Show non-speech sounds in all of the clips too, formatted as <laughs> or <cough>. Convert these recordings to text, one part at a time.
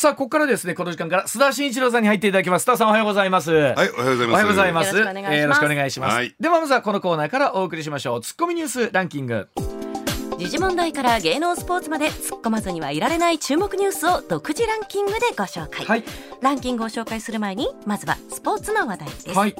さあここからですねこの時間から須田慎一郎さんに入っていただきます。須田さんおはようございます。はいおはようございます。おはようございます。よろしくお願いします。はい。ではまずはこのコーナーからお送りしましょう。ツッコミニュースランキング。時事問題から芸能スポーツまで突っ込まずにはいられない注目ニュースを独自ランキングでご紹介、はい。ランキングを紹介する前にまずはスポーツの話題です、はい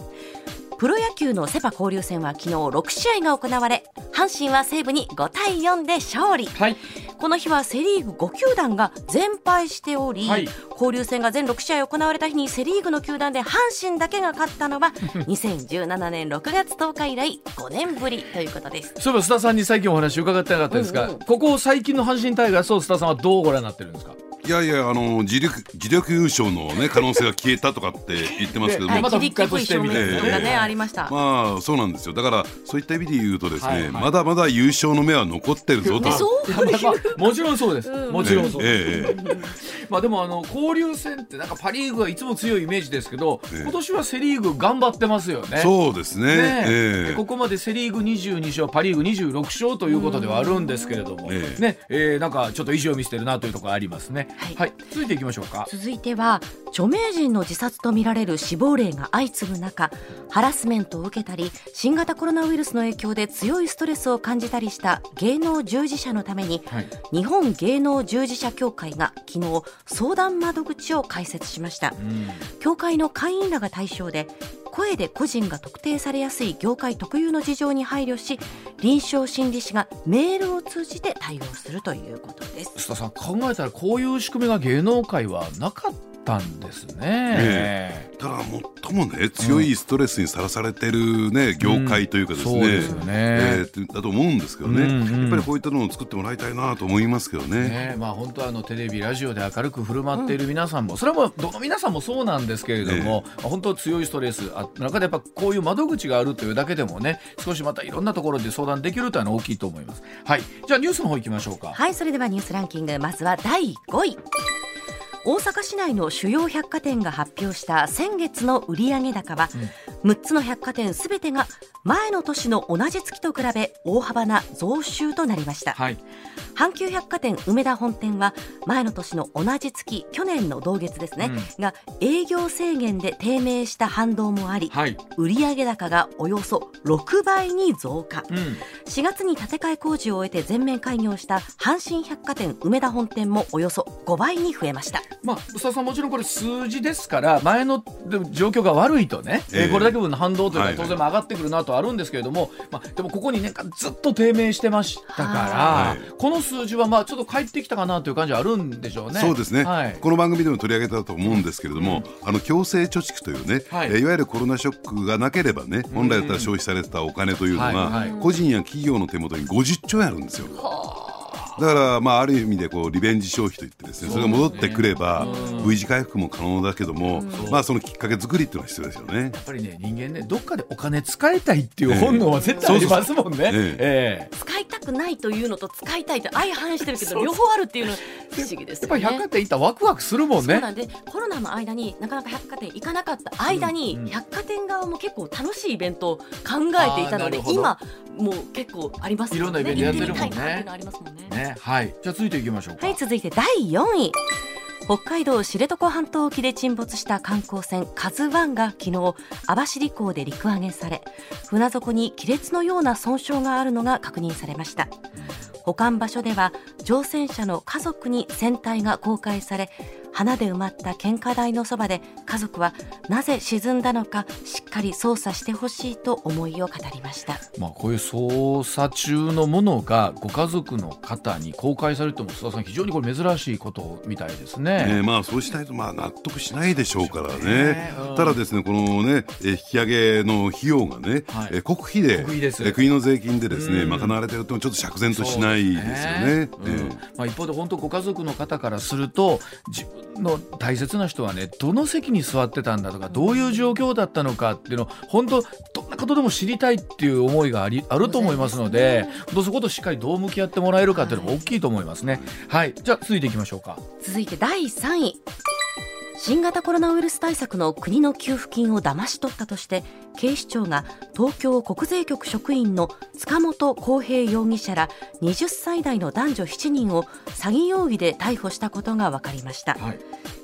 プロ野球のセ・パ交流戦は昨日6試合が行われ阪神は西武に5対4で勝利。はい。この日はセ・リーグ5球団が全敗しており、はい。交流戦が全6試合行われた日にセ・リーグの球団で阪神だけが勝ったのは2017年6月10日以来5年ぶりということです。そういえば須田さんに最近お話伺ってなかったですが、うんうんここ最近の阪神タイガースを須田さんはどうご覧になってるんですか？いやいやあの自力自力優勝のね可能性が消えたとかって言ってますけども、はい、また切り復活してみたいながね、ええありました、まあそうなんですよ。だからそういった意味で言うとですね、はいはい。まだまだ優勝の目は残ってるぞと。そう。<laughs> まあまあもちろんそうです、うん。もちろんそうです、えええ <laughs> まあでもあの交流戦ってなんかパ・リーグはいつも強いイメージですけど、ええ。今年はセ・リーグ頑張ってますよね。えそうですね。ね。ええ。ここまでセ・リーグ22勝パ・リーグ26勝ということではあるんですけれども、ええ。ね。えーなんかちょっと意地を見せてるなというところありますね。は、はい。い続いていきましょうか。続いては著名人の自殺とみられる死亡例が相次ぐ中ハラスメントを受けたり新型コロナウイルスの影響で強いストレスを感じたりした芸能従事者のためにはい、日本芸能従事者協会が昨日相談窓口を開設しました。うん。協会の会員らが対象で声で個人が特定されやすい業界特有の事情に配慮し臨床心理士がメールを通じて対応するということです。須田さん考えたらこういう仕組みが芸能界はなかったんですね。えただ最もね強いストレスにさらされてるね、業界というかですね,、そうですよね。ええだと思うんですけどね、うんうんやっぱりこういったのを作ってもらいたいなと思いますけどね。ねまあ本当はあのテレビラジオで明るく振る舞っている皆さんも、それはもうどの皆さんもそうなんですけれども、まあ本当強いストレスあ中でやっぱこういう窓口があるというだけでもね少しまたいろんなところで相談できるというのは大きいと思います。はい。じゃあニュースの方行きましょうか。はいそれではニュースランキングまずは第5位大阪市内の主要百貨店が発表した先月の売上高は、6つの百貨店すべてが前の年の同じ月と比べ大幅な増収となりました、はい阪急百貨店梅田本店は前の年の同じ月去年の同月ですね、が営業制限で低迷した反動もあり、はい。売上高がおよそ6倍に増加、うん。4月に建て替え工事を終えて全面開業した阪神百貨店梅田本店もおよそ5倍に増えました。まあ、須田さんもちろんこれ数字ですから前の状況が悪いとね、えーええこれだけ分の反動というのははいはい当然まあ上がってくるなとはあるんですけれども、まあ、でもここ2年間ずっと低迷してましたから、はい。この数字はまあちょっと帰ってきたかなという感じはあるんでしょうね。そうですね、はい。この番組でも取り上げたと思うんですけれども、あの強制貯蓄というね、はい。い、いわゆるコロナショックがなければね本来だったら消費されてたお金というのが、個人や企業の手元に50兆円あるんですよ。だから、まあ、ある意味でこうリベンジ消費といってですねそれが戻ってくれば、V 字回復も可能だけども、まあ、そのきっかけ作りっていうのは必要ですよね。やっぱりね人間ねどっかでお金使いたいっていう本能は絶対ありますもんね。使いたくないというのと使いたいと相反してるけど両方あるっていうの不思議ですよね。やっぱり百貨店行ったらワクワクするもんね。そうなんでコロナの間になかなか百貨店行かなかった間に、うんうん。百貨店側も結構楽しいイベントを考えていたので今もう結構ありますよね。いろんなイベントやってるもんね。ありますもんね。ねはい。じゃあ続いていきましょうか。はい続いて第4位。北海道知床半島沖で沈没した観光船「カズワンが昨日網走港で陸揚げされ船底に亀裂のような損傷があるのが確認されました保管場所では乗船者の家族に船体が公開され花で埋まった献花台のそばで家族はなぜ沈んだのかしっかり捜査してほしいと思いを語りました。まあ、こういう捜査中のものがご家族の方に公開されても須田さん非常にこれ珍しいことみたいですね。えーまあそうしないとまあ納得しないでしょうからね。ねうん。ただですねこのねえー引き上げの費用がね、はい。えー国費で国費です。えー国の税金でですねうん。賄われてるとちょっと釈然としないですよね。うん。えー。まあ、一方で本当ご家族の方からすると自分の大切な人はねどの席に座ってたんだとかどういう状況だったのかっていうのを本当どんなことでも知りたいっていう思いがありあると思いますので本当そことしっかりどう向き合ってもらえるかっていうのが大きいと思いますね。はい、じゃあ続いていきましょうか。続いて第3位新型コロナウイルス対策の国の給付金をだまし取ったとして警視庁が東京国税局職員の塚本浩平容疑者ら20歳代の男女7人を詐欺容疑で逮捕したことが分かりました。はい。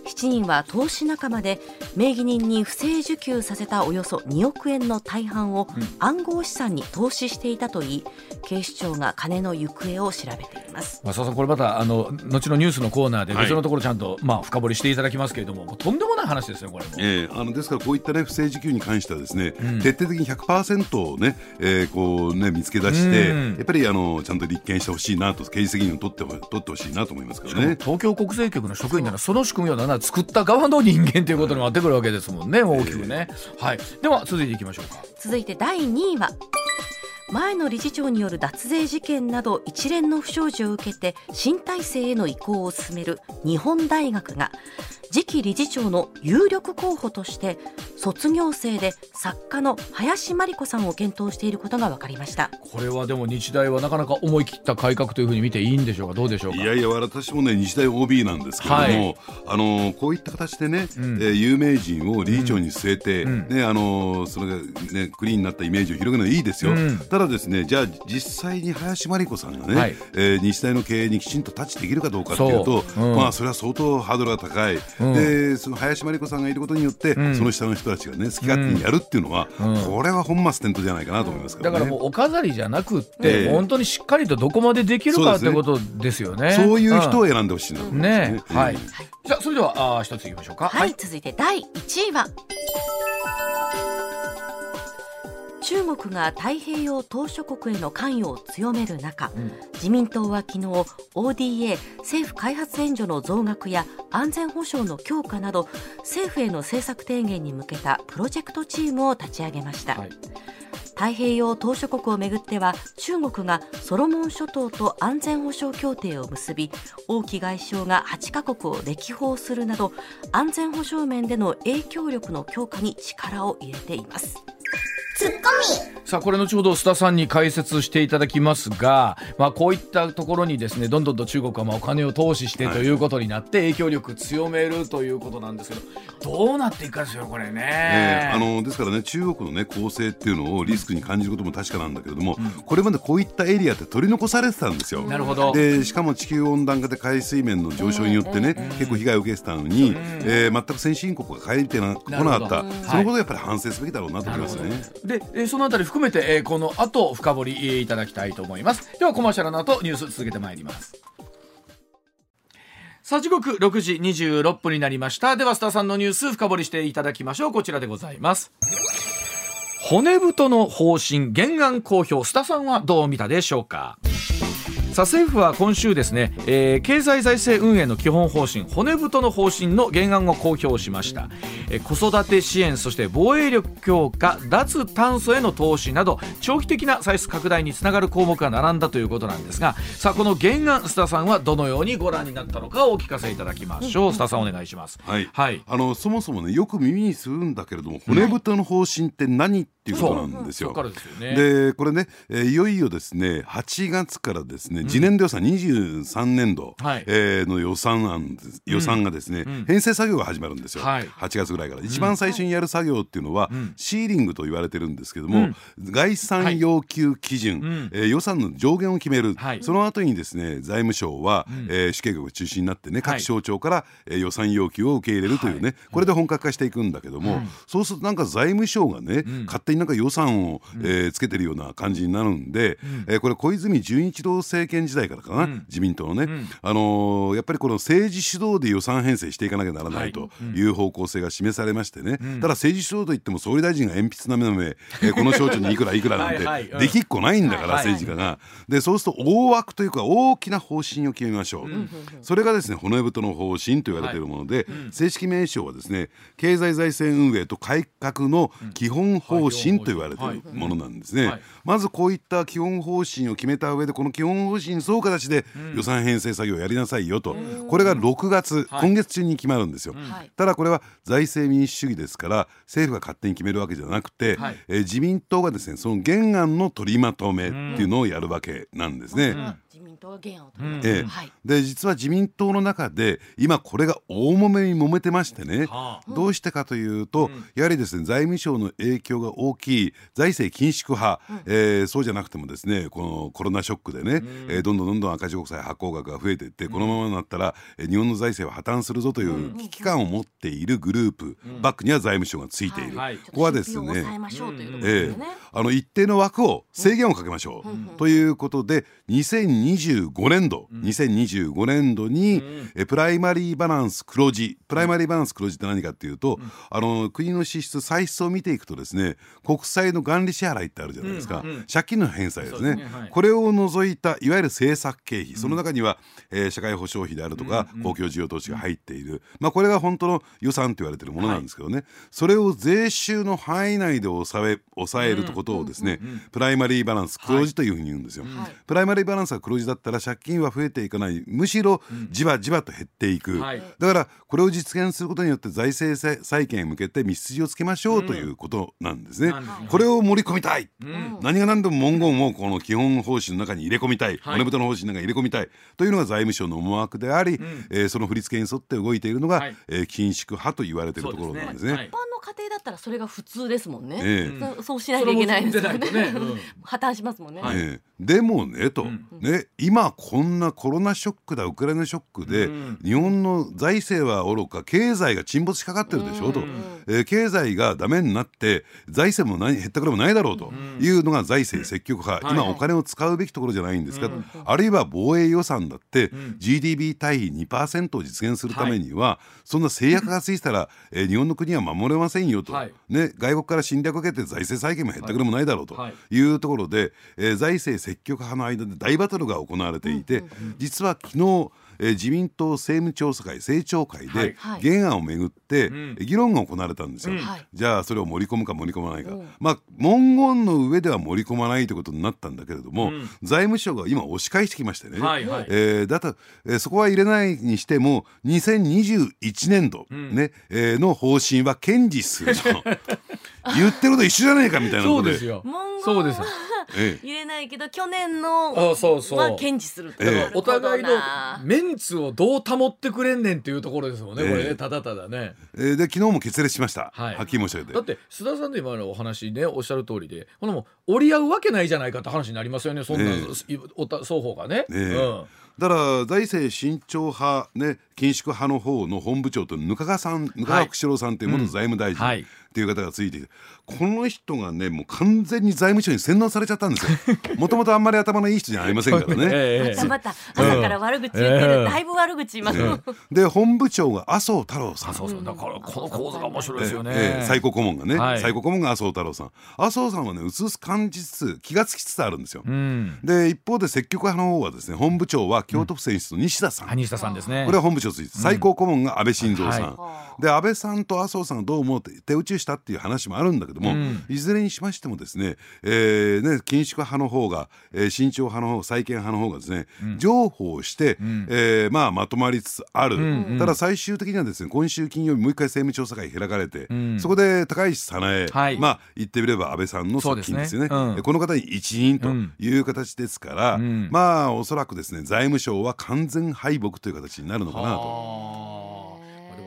7人は投資仲間で名義人に不正受給させたおよそ2億円の大半を暗号資産に投資していたといい警視庁が金の行方を調べています。増田さんこれまたあの後のニュースのコーナーで別のところちゃんと、はい、まあ、深掘りしていただきますけれどもとんでもない話ですねこれも、えー、あのですからこういった、ね、不正受給に関してはですね、うん、徹底的に100%をね、えー、こうね見つけ出して、やっぱりあのちゃんと立件してほしいなと刑事責任を取って取ってほしいなと思いますけどね。東京国税局の職員ならその仕組みをなら作った側の人間ということになってくるわけですもんね大きくね、えー、はい。では続いていきましょうか。続いて第2位は前の理事長による脱税事件など一連の不祥事を受けて新体制への移行を進める日本大学が次期理事長の有力候補として卒業生で作家の林真理子さんを検討していることが分かりました。これはでも日大はなかなか思い切った改革というふうに見ていいんでしょうか？どうでしょうか？いやいや私もね日大 OB なんですけれども、はい、あのこういった形でね、うん、えー、有名人を理事長に据えて、うん、ねあのそれがねクリーンになったイメージを広げるのはいいですよ、うん、ただですねじゃあ実際に林真理子さんがね、はい、えー、日大の経営にきちんとタッチできるかどうかっていうとまあそれは相当ハードルが高い、でその林真理子さんがいることによって、その下の人たちがね好き勝手にやるっていうのは、これは本末転倒じゃないかなと思いますから、ね、だからもうお飾りじゃなくって、えー、本当にしっかりとどこまでできるかってことですよね。そういう人を選んでほしいな、ね。ね、はい、じゃあそれではあ一ついきましょうか。はい、続いて第1位は。中国が太平洋島しょ国への関与を強める中、うん、自民党は昨日 ODA 政府開発援助の増額や安全保障の強化など政府への政策提言に向けたプロジェクトチームを立ち上げました、はい、太平洋島しょ国をめぐっては中国がソロモン諸島と安全保障協定を結び王毅外相が8カ国を歴訪するなど安全保障面での影響力の強化に力を入れています。ツッコミ。さあこれ後ほど須田さんに解説していただきますが、まあ、こういったところにですねどんどんと中国はまあお金を投資してということになって影響力強めるということなんですけどどうなっていくかですよこれね、ね、あのですからね中国のね構成っていうのをリスクに感じることも確かなんだけれども、うん、これまでこういったエリアって取り残されてたんですよ。なるほど。でしかも地球温暖化で海水面の上昇によってね、うん、結構被害を受けてたのに、うん、えー、全く先進国が帰ってなこなかった、そのことをやっぱり反省すべきだろうなと思いますね。で、え、そのあたり含めて、え、この後深掘りいただきたいと思います。ではコマーシャルの後ニュース続けてまいります。さあ時刻6時26分になりました。ではスターさんのニュース深掘りしていただきましょう。こちらでございます。骨太の方針原案公表スタさんはどう見たでしょうか？さあ政府は今週ですね、えー、経済財政運営の基本方針骨太の方針の原案を公表しました、えー、子育て支援そして防衛力強化脱炭素への投資など長期的な歳出拡大につながる項目が並んだということなんですがさあこの原案須田さんはどのようにご覧になったのかをお聞かせいただきましょう、須田さんお願いします。はい、はい、あのそもそもねよく耳にするんだけれども骨太の方針って何っていうことなんですよ。で、これね、えー、いよいよですね8月からですね次年度予算23年度、はい、えー、の予算案予算がですね、うん、編成作業が始まるんですよ、はい、8月ぐらいから、一番最初にやる作業っていうのは、うん、シーリングと言われてるんですけども、うん、概算要求基準、はい、えー、予算の上限を決める、はい、その後にですね財務省は、うん、えー、主計画中心になってね各省庁から、えー、予算要求を受け入れるというね、これで本格化していくんだけども、そうするとなんか財務省がね、勝手になんか予算を、えー、つけてるような感じになるんで、うん、えー、これ小泉純一郎政権時代からかな、うん、自民党のね、うん、あのー、やっぱりこの政治主導で予算編成していかなきゃならないとい。う方向性が示されましてね、ただ政治主導といっても総理大臣が鉛筆なめなめ、えー、この省庁にいくらいくらなんて <laughs> できっこないんだから政治家が。でそうすると大枠というか大きな方針を決めましょう。それがですね骨太の方針と言われているもので、正式名称はですね経済財政運営と改革の基本方針と言われているものなんですね、はい、まずこういった基本方針を決めた上でこの基本方針に沿う形で予算編成作業をやりなさいよと、これが6月、今月中に決まるんですよ、ただこれは財政民主主義ですから政府が勝手に決めるわけじゃなくて、えー、自民党がですねその原案の取りまとめっていうのをやるわけなんですね。自民党が原案を取りまええはい。で実は自民党の中で今これが大揉めに揉めてましてね、はあ。どうしてかというと、やはりですね財務省の影響が大きい財政緊縮派、えーそうじゃなくてもですねこのコロナショックでね、えーどんどんどんどん赤字国債発行額が増えていって、このままになったら、えー日本の財政は破綻するぞという危機感を持っているグループ、バックには財務省がついている、はい。ここはですね。え。あの一定の枠を制限をかけましょう、ということで2025年度、2025年度に、えプライマリーバランス黒字。プライマリーバランス黒字って何かっていうと、あの国の支出歳出を見ていくとですね国債の元利支払いってあるじゃないですか、借金の返済ですね。ねはい。これを除いたいわゆる政策経費、その中には、えー社会保障費であるとか、公共事業投資が入っている、まあ、これが本当の予算と言われているものなんですけどね、それを税収の範囲内で抑え抑えることをですね、プライマリーバランス黒字というふうに言うんですよ、プライマリーバランスが黒字だったら借金は増えていかない。むしろじわじわと減っていく、はい。だからこれを実現することによって財政再再建へ向けて道筋をつけましょうということなんですね、なんこれを盛り込みたい、何が何でも文言をこの基本方針の中に入れ込みたい、はい。骨太の方針の中に入れ込みたい。というのが財務省の思惑であり、えーその振り付けに沿って動いているのが、はい。えー緊縮派と言われているところなんですね。一般の家庭だったらそれが普通ですもんね。ええ。そそうしないといけないですよね。ね。うん。<laughs> 破綻しますもんね。はいええでもねと、ね今こんなコロナショックだウクライナショックで、うん。日本の財政はおろか経済が沈没しかかってるでしょうと、えー経済がダメになって財政も何減ったくれもないだろうと。いうのが財政積極派、はい今お金を使うべきところじゃないんですか、あるいは防衛予算だって、GDP 対比2%を実現するためには、そんな制約がついてたら、えー日本の国は守れませんよと、はい。ね、外国から侵略を受けて財政再建も減ったくれもないだろうと。はい。いうところで、えー財政積極派の間で大バトルが行われていて、実は昨日えー自民党政務調査会政調会で原案をめぐってん。議論が行われたんですよ、じゃあそれを盛り込むか盛り込まないか、うん。まあ文言の上では盛り込まないということになったんだけれども、うん。財務省が今押し返してきましてね、はいはい。えーだと、えーそこは入れないにしても2021年度、ねえーの方針は堅持すると。<laughs> 言ってること一緒じゃないかみたいなことで。そうですよそうです。よえ。ないけど去年のあそうそう。は堅持するとええなるほどお互いのなメンツをどう保ってくれんねんっていうところですもんね、ええ。これねただただね。えーで昨日も決裂しました、はい。はっきり申し上げて。だって須田さんの今のお話ねおっしゃる通りでほなもう折り合うわけないじゃないかって話になりますよねそんな、えおた双方がね、ええ。だから財政慎重派、ね、緊縮派の方の本部長とぬかがさんぬかが串郎さんという元財務大臣、うんはいっていう方がついていてこの人がねもう完全に財務省に洗脳されちゃったんですよ。<laughs> もともとあんまり頭のいい人じゃありませんからね。ええ。またまた朝から悪口言ってる、ええ。だいぶ悪口言います、ええ。で本部長が麻生太郎さん。あそうそう。だからこの構図が面白いですよね、ええ。最高顧問がね、はい。最高顧問が麻生太郎さん。麻生さんはねうつうす感じつつ気がつきつつあるんですよ、うん。で一方で積極派の方はですね本部長は京都府選出の西田さん、西田さんですね。これは本部長ついて最高顧問が安倍晋三さん、はで安倍さんと麻生さんがどう思うって手打ちしたっていう話もあるんだけども、うん。いずれにしましてもですね,、えーね緊縮派の方が、えー慎重派の方再建派の方がですね、譲歩して、ん。えーまあ、まとまりつつある、んうん。ただ最終的にはですね今週金曜日もう一回政務調査会開かれて、ん。そこで高市早苗、はい。まあ言ってみれば安倍さんの側近ですよね。ねうん。この方に一任という形ですから、うん。まあおそらくですね財務省は完全敗北という形になるのかなと。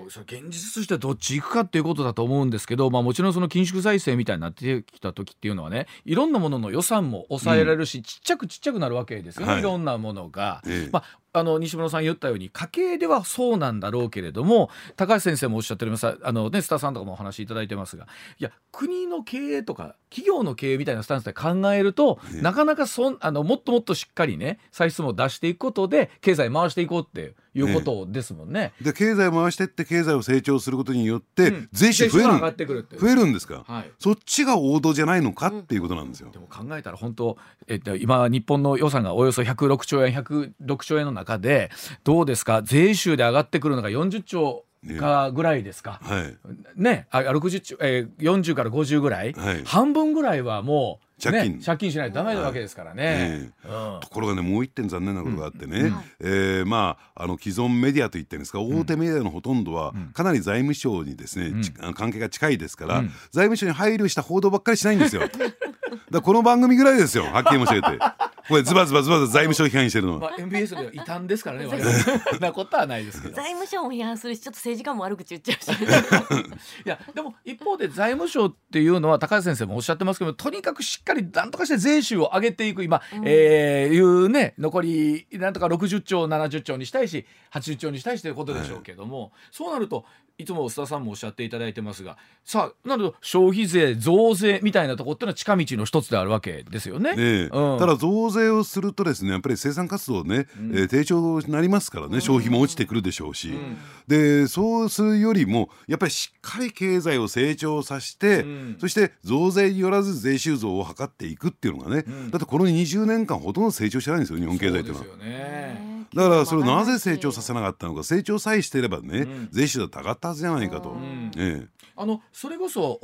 それ現実としてはどっち行くかっていうことだと思うんですけど、まあ、もちろんその緊縮財政みたいになってきた時っていうのはねいろんなものの予算も抑えられるし、ちっちゃくちっちゃくなるわけですよね、はい。い、ろんなものが。ええ。まああの西村さん言ったように家計ではそうなんだろうけれども高橋先生もおっしゃっておりますあの、ね、スターさんとかもお話しいただいてますがいや国の経営とか企業の経営みたいなスタンスで考えると、ええ。なかなかそんあのもっともっとしっかりね歳出も出していくことで経済回していこうっていうことですもんね。で経済を回してって経済を成長することによって、うん。税収増える。増えるんですか、はい。そっちが王道じゃないのかっていうことなんですよ。でも考えたら本当、えっと、今日本の予算がおよそ106兆円106兆円の中でどうですか？税収で上がってくるのが40兆かぐらいですか？はい。ね、あ60兆、えー、40から50ぐらい、はい。半分ぐらいはもう、ね、借金。借金しないとダメなわけですからね。うん。ところがねもう一点残念なことがあってね、えーまああの既存メディアといってるんですか、大手メディアのほとんどはかなり財務省にですね、ちあの関係が近いですから、うん。財務省に配慮した報道ばっかりしないんですよ。<laughs> だこの番組ぐらいですよはっきり申し上げて。これズバズバズバズバ財務省批判してるのまあ、MBS では異端ですからね我々。<laughs> なことはないですけど。財務省も批判するしちょっと政治家も悪口言っちゃうし。<laughs> いやでも一方で財務省っていうのは高橋先生もおっしゃってますけどとにかくしっかりなんとかして税収を上げていく。今、うん、えー、いうね残りなんとか60兆70兆にしたいし80兆にしたいしということでしょうけども、はい、そうなるといつも須田さんもおっしゃっていただいてますがさあなると消費税増税みたいなところっていうのは近道の一つであるわけですよね。ねうん、ただ増税をするとですねやっぱり生産活動ね、うん、えー、低調になりますからね、うん、消費も落ちてくるでしょうし、でそうするよりもやっぱりしっかり経済を成長させて、そして増税によらず税収増を図っていくっていうのがね、だってこの20年間ほとんど成長してないんですよ日本経済っていうのは。だからそれをなぜ成長させなかったのか成長さえしていればね、税収だって上がったはずじゃないかと。ええ、あのそれこそ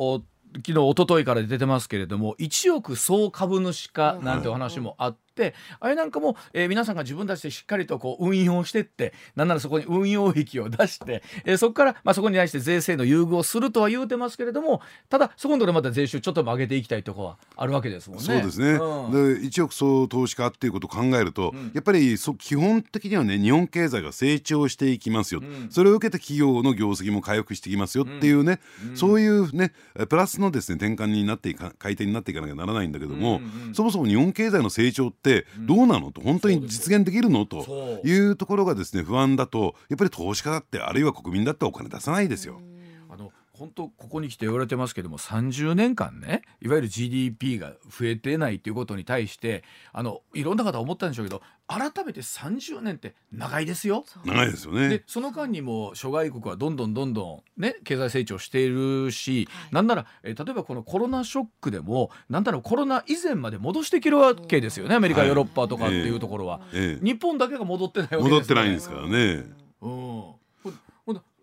昨日一昨日から出てますけれども1億総株主化なんてお話もあって、あれなんかも、えー、皆さんが自分たちでしっかりとこう運用してってなんならそこに運用益を出して、えー、そこから、まあ、そこに対して税制の優遇をするとは言うてますけれどもただそこのところまた税収ちょっと上げていきたいところはあるわけですもんね。そうですね、うん、で1億総投資家っていうことを考えると、うん、やっぱりそ基本的にはね日本経済が成長していきますよ、うん、それを受けて企業の業績も回復していきますよっていうね、そういうねプラスのですね転換になっていか回転になっていかなきゃならないんだけども、そもそも日本経済の成長ってどうなののと本当に実現できるのというところがですね不安だとやっぱり投資家だってあるいは国民だってお金出さないですよ。本当ここに来て言われてますけども30年間ねいわゆる GDP が増えてないということに対してあのいろんな方思ったんでしょうけど改めて30年って長いですよ。長いですよね。でその間にも諸外国はどんどんどんどんね経済成長しているし、はい、なんなら、え例えばこのコロナショックでもなんだろうコロナ以前まで戻していけるわけですよねアメリカ、ヨーロッパとかっていうところは、ええ。日本だけが戻ってないわけです、ね、戻ってないんですからね。うん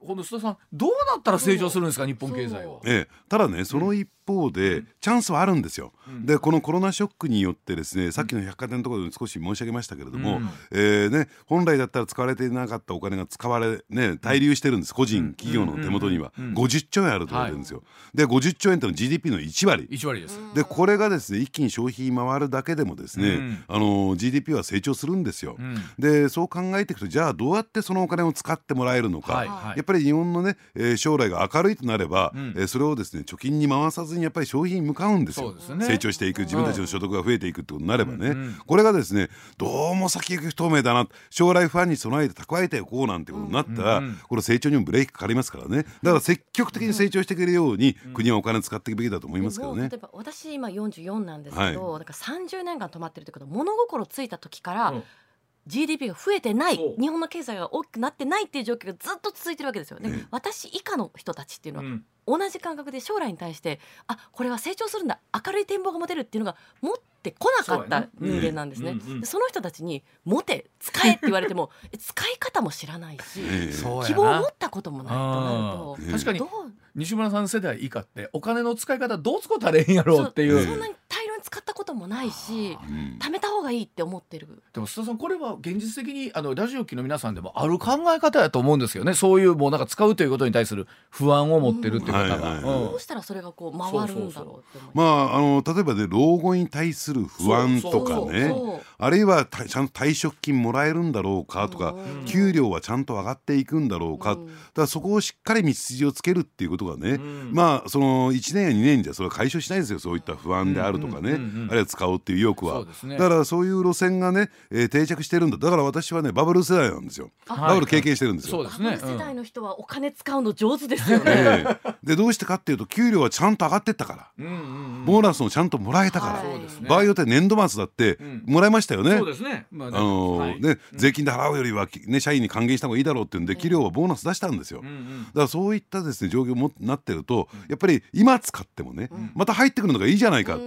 この須田さんどうなったら成長するんですか日本経済は？ええ、ただねその一方で、チャンスはあるんですよ。でこのコロナショックによってですねさっきの百貨店のところで少し申し上げましたけれども、えね、本来だったら使われていなかったお金が使われ、ね、滞留してるんです個人企業の手元には。50兆円あると言われてるんですよ。で50兆円ってのは GDP の1割 ,1 割です。でこれがですね一気に消費回るだけでもですね、あの GDP は成長するんですよ。でそう考えていくとじゃあどうやってそのお金を使ってもらえるのか、やっぱり日本のね、え将来が明るいとなれば、えそれをですね貯金に回さずにやっぱり消費に向かうんですよ、ね、成長していく自分たちの所得が増えていくってことになればね、うんうん、これがですねどうも先行き不透明だな将来不安に備えて蓄えていこうなんてことになったら、うんうん、これ成長にもブレーキかかりますからねだから積極的に成長していけるように、国はお金使っていくべきだと思いますけどね。例えば私今44なんですけど、はい、なんか30年間止まってるってこと物心ついた時から、GDP が増えてない日本の経済が大きくなってないっていう状況がずっと続いてるわけですよ。ね、うん、私以下の人たちっていうのは、同じ感覚で将来に対してあこれは成長するんだ。明るい展望が持てるっていうのが持ってこなかった人間なんですね。そ,、ねその人たちに「持て使え」って言われても <laughs> 使い方も知らないし希望を持ったこともないとなると確かに西村さん世代以下ってお金の使い方どう使ったらええんやろうっていう。そんなに使ったこともないし、貯めた方がいいって思ってる。でも須田さんこれは現実的にあのラジオ機の皆さんでもある考え方やと思うんですよね。そういうもうなんか使うということに対する不安を持ってるっていう方が、どうしたらそれがこう回るんだろうってまああの例えばで老後に対する不安とかね。あるいはちゃんと退職金もらえるんだろうかとか、給料はちゃんと上がっていくんだろうか、だからそこをしっかり道筋をつけるっていうことがね、まあその1年や2年じゃそれは解消しないですよ。そういった不安であるとかね、あるいは使おうっていう意欲は、ね、だからそういう路線がね、えー、定着してるんだ。だから私はねバブル世代なんですよ。バブル経験してるんですよ、はい、そうですね。世代の人はお金使うの上手ですよね、えー、でどうしてかっていうと給料はちゃんと上がってったから、うんうんうん、ボーナスもちゃんともらえたから、はい、場合によって年度末だってもらいましたよね、そうですね、まあ、あのーはい、ね税金で払うよりはね社員に還元した方がいいだろうっていうんで給料はボーナス出したんですよ、うんうん、だからそういったですね状況もなってるとやっぱり今使ってもね、また入ってくるのがいいじゃないか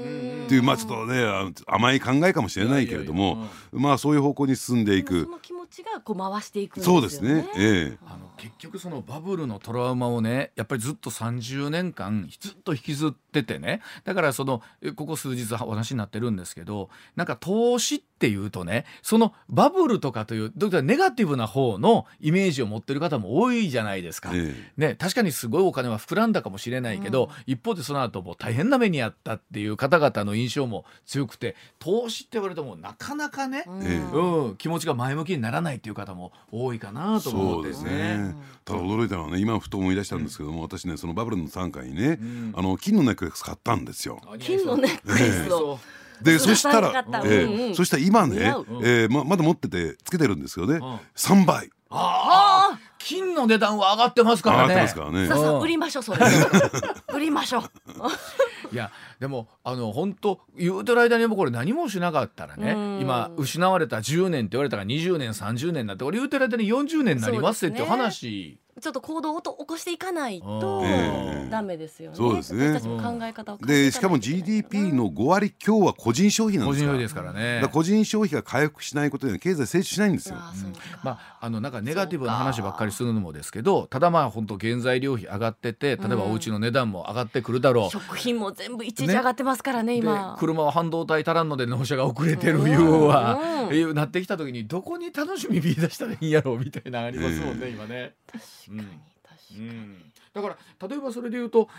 っていうまあちょっとね甘い考えかもしれないけれどもまあそういう方向に進んでいく。その気持ちがこう回していく、そうですね。ええ。あの結局そのバブルのトラウマをねやっぱりずっと30年間ずっと引きずっててね。だからそのここ数日お話になってるんですけどなんか投資っていうとねそのバブルとかというネガティブな方のイメージを持ってる方も多いじゃないですか。えね、確かにすごいお金は膨らんだかもしれないけど、一方でその後もう大変な目にあったっていう方々の印象も強くて投資って言われてもなかなかね、えうん、気持ちが前向きにならないっていう方も多いかなと思うですね。ただ驚いたのはね今ふと思い出したんですけども、私ねそのバブルの傘下にね、あの金のネックレス買ったんですよ。金のネックレスを。でそしたら支えそしたら今ねええままだ持っててつけてるんですけどね、ん。3倍。ああ金の値段は上がってますからね上がってますからねさ。あさあうん売りましょうそれ。<laughs> 売りましょう。いやでもあの本当言うてる間にもこれ何もしなかったらねうん今失われた10年って言われたから20年30年になって俺言うてる間に40年になりますっていうそうですね話ちょっと行動をと起こしていかないとええ。ダメですよね。そうですね。私たちも考え方を変えていでしかも GDP の5割強は個人消費なんですから。個人用ですからね。だから個人消費が回復しないことには経済成長しないんですよ。うか。まあ、あのなんかネガティブな話ばっかりするのもですけどただまあ本当原材料費上がってて例えばお家の値段も上がってくるだろう、食品も全部一時上がってますからねで今。車は半導体足らんので納車が遅れてるいうは、うん。いうなってきた時にどこに楽しみ見出したらいいんやろうみたいなのありますもんね、今ね。確かに確かうに。ん。だから例えばそれで言うと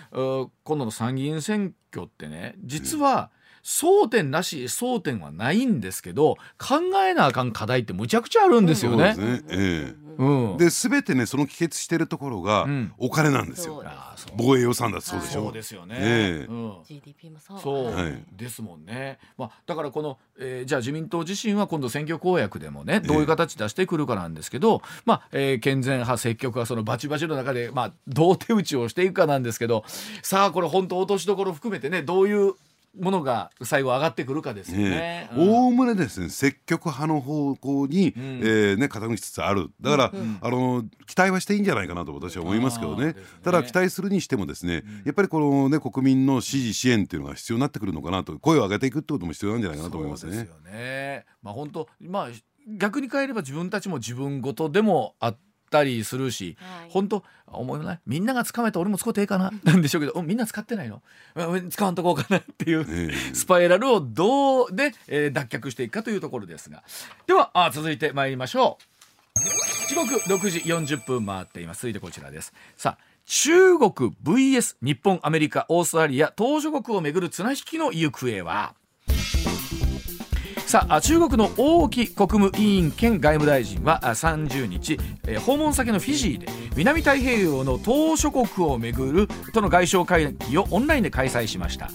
今度の参議院選挙ってね実は争点なし争点はないんですけど考えなあかん課題ってむちゃくちゃあるんですよね。ですね。えうん。えで全てねその帰結してるところがうん。お金なんですよ。そうあーそう。防衛予算だってそうでしょ？そう。ですよね。ええ。うん。GDP もそう。そう、はいですもんね、まあ、だからこの、えーじゃあ自民党自身は今度選挙公約でもねどういう形出してくるかなんですけど、まあえー健全派積極派そのバチバチの中で、まあ、どう手打ちをしていくかなんですけどさあこれ本当落としどころ含めてねどういうものが最後上がってくるかですよね。うん。おおむねですね積極派の方向に、ん。えーね傾きつつある。だから、あの期待はしていいんじゃないかなと私は思いますけどね。ね。ただ期待するにしてもですね、やっぱりこのね国民の支持支援っていうのが必要になってくるのかなと声を上げていくってことも必要なんじゃないかなと思いますね。す。よね。まあ本当まあ逆に変えれば自分たちも自分ごとでもあったりするし、はい。本当思いもない。みんなが使めた俺も使っていいかな <laughs> なんでしょうけど、うんみんな使ってないの。うん使わんとこうかなっていう、ええ。<laughs> スパイラルをどうで、えー脱却していくかというところですが。ではあ続いて参りましょう。時刻6時40分回っています。続いてこちらです。さあ中国 VS 日本アメリカオーストラリア島諸国をめぐる綱引きの行方は？さあ中国の王毅国務委員兼外務大臣は30日、訪問先のフィジーで南太平洋の島諸国をめぐるとの外相会議をオンラインで開催しました、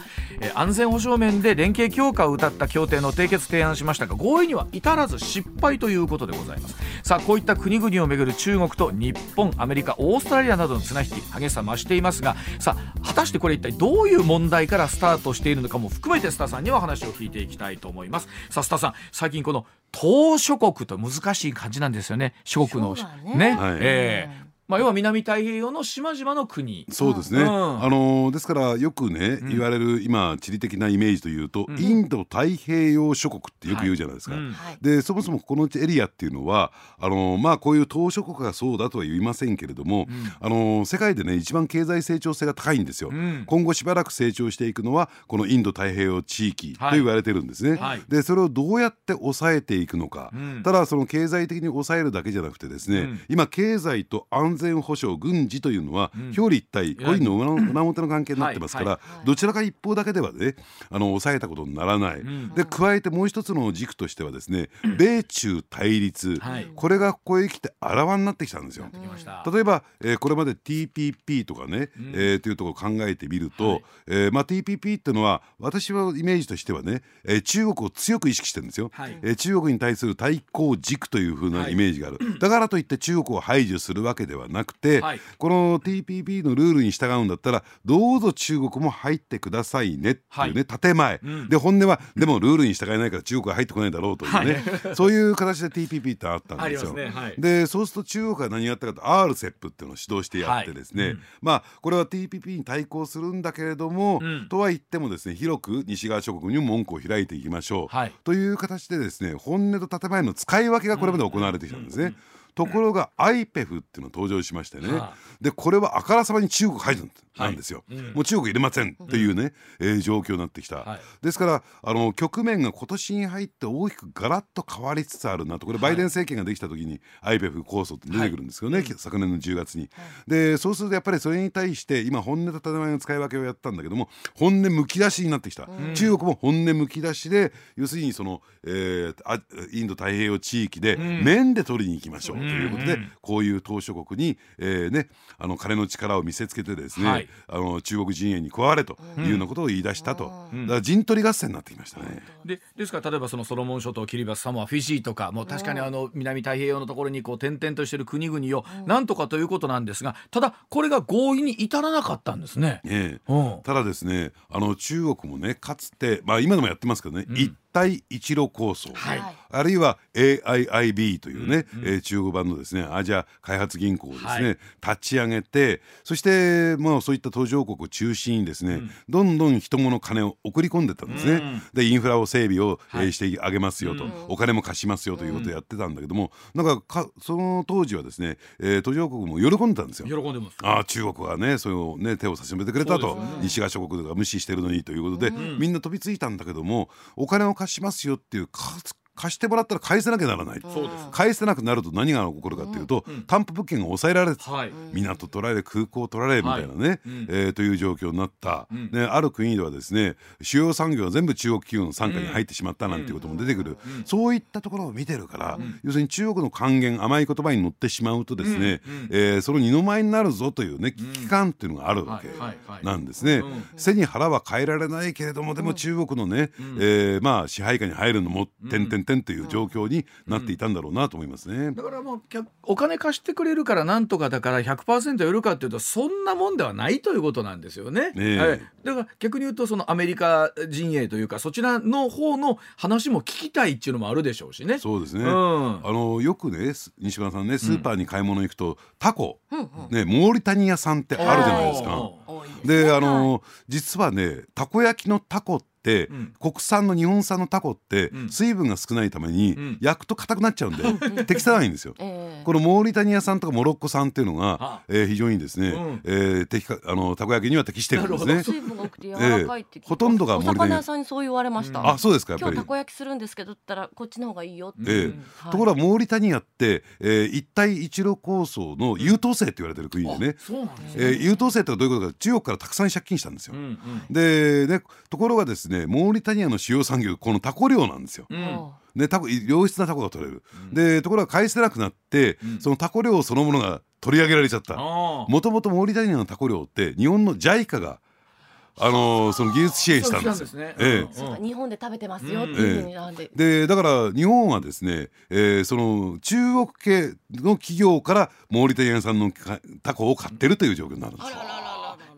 安全保障面で連携強化を謳った協定の締結提案しましたが合意には至らず失敗ということでございます。さあこういった国々をめぐる中国と日本アメリカオーストラリアなどの綱引き激しさ増していますがさあ果たしてこれ一体どういう問題からスタートしているのかも含めてスターさんには話を聞いていきたいと思います。さあスタさん最近この島諸国と難しい感じなんですよね。諸国のそうだね。はい。ええまあ、要は南太平洋の島々の国。そうですね、うん。あのーですからよくね、言われる今地理的なイメージというと、インド太平洋諸国ってよく言うじゃないですか。うんはい。でそもそもこのエリアっていうのはあのーまあこういう島諸国がそうだとは言いませんけれども、あのー世界でね一番経済成長性が高いんですよ、ん。今後しばらく成長していくのはこのインド太平洋地域とはい。言われてるんですね、はい。でそれをどうやって抑えていくのか、ん。ただその経済的に抑えるだけじゃなくてですね、うん。今経済と安全保障軍事というのは表裏一体コインの裏裏表の関係になってますから、はいどちらか一方だけではねあの抑えたことにならない、ん。で加えてもう一つの軸としてはですね米中対立、はい。これがここへ来てあらわになってきたんですよ。例えば、えーこれまで TPP とかね、えーというところを考えてみると、はい。えーまあ、TPP っていうのは私はイメージとしてはね、えー中国を強く意識してるんですよ、はい。えー中国に対する対抗軸という風なはい。イメージがある、だからといって中国を排除するわけではなくて、はい。この TPP のルールに従うんだったらどうぞ中国も入ってくださいねっていうね、はい。建前、ん。で本音はでもルールに従えないから中国は入ってこないだろうというね、<laughs> そういう形で TPP ってあったんですよ。すね。はい。でそうすると中国が何やったかと RCEP っていうのを指導してやってですね、はいうん。まあこれは TPP に対抗するんだけれども、うん。とは言ってもですね広く西側諸国にも門戸を開いていきましょう、はい。という形でですね本音と建前の使い分けがこれまで行われてきたんですね。ところが IPEF っていうのが登場しましてね、はあ。でこれはあからさまに中国入るなんです。よ、うん。もう中国入れませんっていうね、えー状況になってきた、はい。ですからあの局面が今年に入って大きくガラッと変わりつつあるなと。これバイデン政権ができた時に IPEF 構想って出てくるんですけどね、昨年の10月に。でそうするとやっぱりそれに対して今本音と建前の使い分けをやったんだけども本音むき出しになってきた、中国も本音むき出しで要するにその、えーあインド太平洋地域で面で取りに行きましょうということで、こういう島諸国に、えーね、あの金の力を見せつけてですね、はい。あの中国陣営に加われというようなことを言い出したと、だから陣取り合戦になってきましたね。でですから例えばそのソロモン諸島キリバスサモアフィジーとかもう確かにあの南太平洋のところにこう点々としている国々をなんとかということなんですがただこれが合意に至らなかったんですね。ええ。うん。ただですねあの中国もねかつて、まあ、今でもやってますけどね、一帯一路構想、はい。あるいは AIIB というね、えー中国版のですねアジア開発銀行をですね、はい。立ち上げてそして、まあ、そういった途上国を中心にですね、どんどん人物金を送り込んでったんですね、でインフラを整備を、えーしてあげますよと、お金も貸しますよということをやってたんだけども、なんかかその当時はですね、えー途上国も喜んでたんですよ。喜んでます。ああ中国がねそれをね手を差し伸べてくれたと、西側諸国が無視してるのにということで、みんな飛びついたんだけどもお金を化しますよっていう貸してもらったら返せなきゃならない、返せなくなると何が起こるかっていうと、担保物件が抑えられて、はい。港取られ空港取られみたいなね、えーという状況になった、ね、ある国ではですね主要産業は全部中国企業の傘下に入ってしまったなんていうことも出てくる、そういったところを見てるから、要するに中国の還元甘い言葉に乗ってしまうとですね、えーその二の舞になるぞというね危機感っていうのがあるわけなんですね。背に腹は変えられないけれどもでも中国のね、えーまあ支配下に入るのも「てんてんてん」という状況になっていたんだろうなと思いますね。だからもう逆お金貸してくれるからなんとかだから100%やるかっていうとそんなもんではないということなんですよね。ええ。はい、だから逆に言うとそのアメリカ陣営というかそちらの方の話も聞きたいっていうのもあるでしょうしね。そうですね、うん。あのよくねす西村さんねスーパーに買い物行くと、タコ、ね、モーリタニア産ってあるじゃないですか。であの実はねたこ焼きのタコって、ん国産の日本産のタコって、ん。水分が少ないために、ん。焼くと硬くなっちゃうんで <laughs> 適さないんですよ。ええ。このモーリタニア産とかモロッコ産っていうのがあ、えー非常にですね、うん。えー適かあのたこ焼きには適してるんですね。水分が多くて柔らかいって聞いてええ。ほとんどがお森で魚屋さんにそう言われました、あそうですかやっぱり。今日た。こ焼きするんですけどったらこっちの方がいいよって、ええうん。はい。ところがモーリタニアって、えー一帯一路構想の優等生って言われてる国でね、そうなんですね。えー優等生ってどういうことか中国からたくさん借金したんですよ。うんうん。でねところがですねモーリタニアの主要産業このタコ漁なんですよ。うん。ね、タコ良質なタコが取れる、でところが返せなくなって、そのタコ漁そのものが取り上げられちゃった。あもともとモーリタニアのタコ漁って日本の JICA があのーその技術支援したんですよ。そうなんですね。ええ。うんそうか日本で食べてますよっていうふうになんで、でだから日本はですね、えーその中国系の企業からモーリタニア産のかタコを買ってるという状況になるんですよ。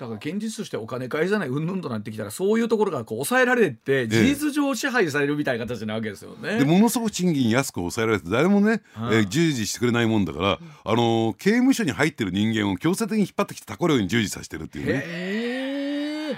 だから現実としてお金返さないうんぬんとなってきたらそういうところがこう抑えられて事実上支配されるみたいな形なわけですよね。でものすごく賃金安く抑えられて誰もね、はい。えー従事してくれないもんだから、あのー刑務所に入ってる人間を強制的に引っ張ってきてタコ漁に従事させてるっていうね。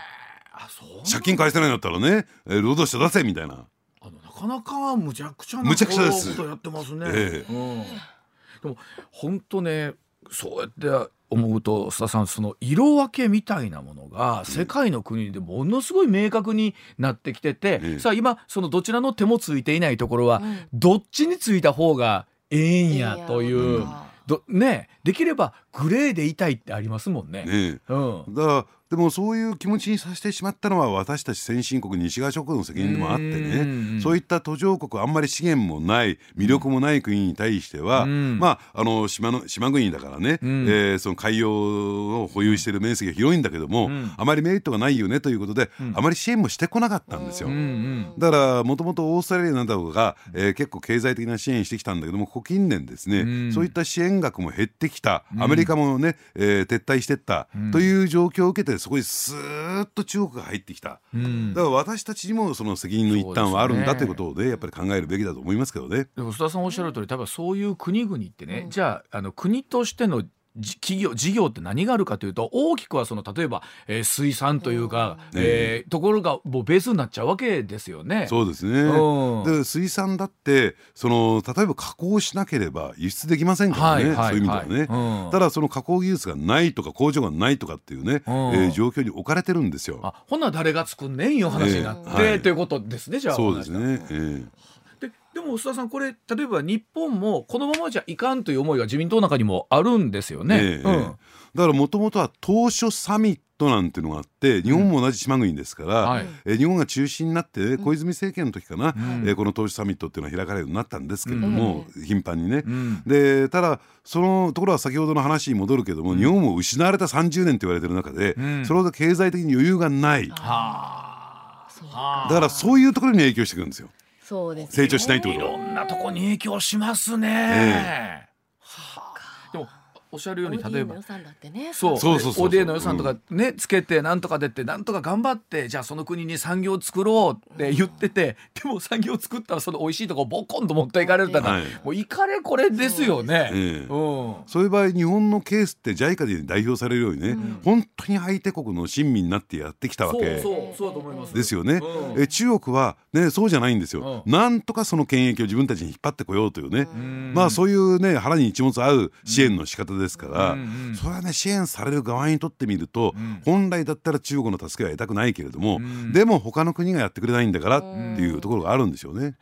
借金返せないんだったらね、えー労働者出せみたいな。あのなかなかむちゃくちゃなことやってますね。ええ。うん、でも本当ねそうやって思うと須田さんその色分けみたいなものが世界の国でものすごい明確になってきてて、ええさあ今そのどちらの手もついていないところは、うん。どっちについた方がええんやというやどねできればグレーでいたいってありますもんね。ねうん。だからでもそういう気持ちにさせてしまったのは私たち先進国西側諸国の責任でもあってうんねそういった途上国あんまり資源もない魅力もない国に対しては、うん。まああの島の島国だからね、うん。えーその海洋を保有している面積が広いんだけども、ん。あまりメリットがないよねということで、あまり支援もしてこなかったんですよ。うんうんだからもともとオーストラリアなどが、えー結構経済的な支援してきたんだけどもここ近年ですね、うん。そういった支援額も減ってきた、アメリカもね、えー撤退していった、という状況を受けてそこにスーッと中国が入ってきた、うん。だから私たちにもその責任の一端はあるんだということをねやっぱり考えるべきだと思いますけどね。でも須田さんおっしゃる通り多分そういう国々ってね、じゃああの国としての企業事業って何があるかというと大きくはその例えば、えー、水産というか、うん、えー、ところがもうベースになっちゃうわけですよね。そうですね、うん、で水産だってその例えば加工しなければ輸出できませんからね、はいはい、そういう意味ではね、うん、ただその加工技術がないとか工場がないとかっていうね、うん、えー、状況に置かれてるんですよ。あほな誰が作んねんよ話になって、えーはい、ということですねじゃあ。そうですね、えーででも須田さんこれ例えば日本もこのままじゃいかんという思いが自民党の中にもあるんですよね。えー、うん、だからもともとは当初サミットなんていうのがあって日本も同じ島国ですから、うんはい、え日本が中心になって、ね、小泉政権の時かな、うん、えこの当初サミットっていうのは開かれるようになったんですけれども、うん、頻繁にね。でただそのところは先ほどの話に戻るけども、日本も失われた30年と言われてる中で、それほど経済的に余裕がない。だからそういうところに影響してくるんですよ。そうです、ね、成長しないってこといろんなとこに影響しますね、おっしゃるように例えば、ね、そう。そうそうそう ODA の予算とかね、つけてなんとか出てなんとか頑張ってじゃあその国に産業を作ろうって言ってて、でも産業を作ったらその美味しいとこボコンと持っていかれたら、はい、もういかれこれですよね。そう,、えうん、そういう場合日本のケースって JICA で代表されるようにね、うん、本当に相手国の親身になってやってきたわけそう。そうと思います。ですよね。うん、え中国はねそうじゃないんですよ、うん、なんとかその権益を自分たちに引っ張ってこようというね、まあそういうね腹に一物合う支援の仕方ですから。それはね支援される側にとってみると、本来だったら中国の助けは得たくないけれども、でも他の国がやってくれないんだからっていうところがあるんでしょうね。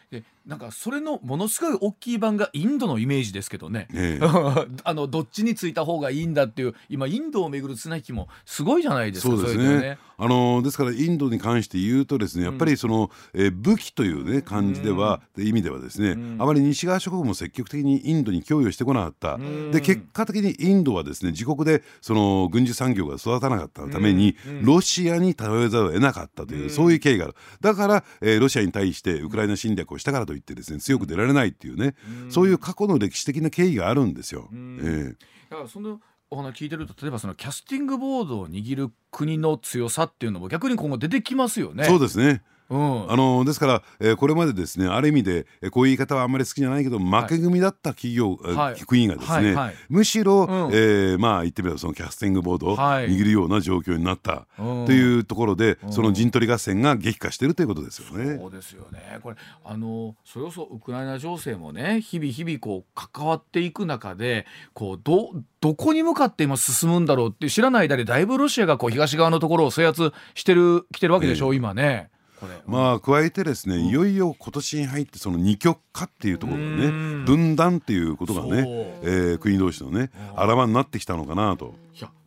なんかそれのものすごい大きい版がインドのイメージですけどね、ええ、<laughs> あのどっちについた方がいいんだっていう今インドをめぐる綱引きもすごいじゃないですかそうですね、ね、あのですからインドに関して言うとですねやっぱりその、うん、え武器というね感じでは、うん、意味ではですね、うん、あまり西側諸国も積極的にインドに供与してこなかった、で結果的にインドはですね自国でその軍需産業が育たなかったために、ロシアに頼らざるを得なかったという、そういう経緯がある。だから、えー、ロシアに対してウクライナ侵略をしたからといってですね強く出られないっていうね、そういう過去の歴史的な経緯があるんですよ。えー、だからそのお話聞いてると例えばそのキャスティングボードを握る国の強さっていうのも逆に今後出てきますよね。そうですねうん、あのですから、えー、これまでですねある意味で、えー、こういう言い方はあんまり好きじゃないけど負け組だった企業、はい、国がですね、はいはい、むしろ、うん、えー、まあ言ってみればそのキャスティングボードを握るような状況になったというところで、その陣取り合戦が激化しているということですよね。そうですよね。これあのそれこそウクライナ情勢もね日々日々こう関わっていく中でこうどどこに向かって今進むんだろうって知らない間でだいぶロシアがこう東側のところを制圧してる来てるわけでしょ、えー、今ね。まあ加えてですね、いよいよ今年に入ってその二極化っていうところがね分断っていうことがね、えー、国同士のねあらわになってきたのかなと。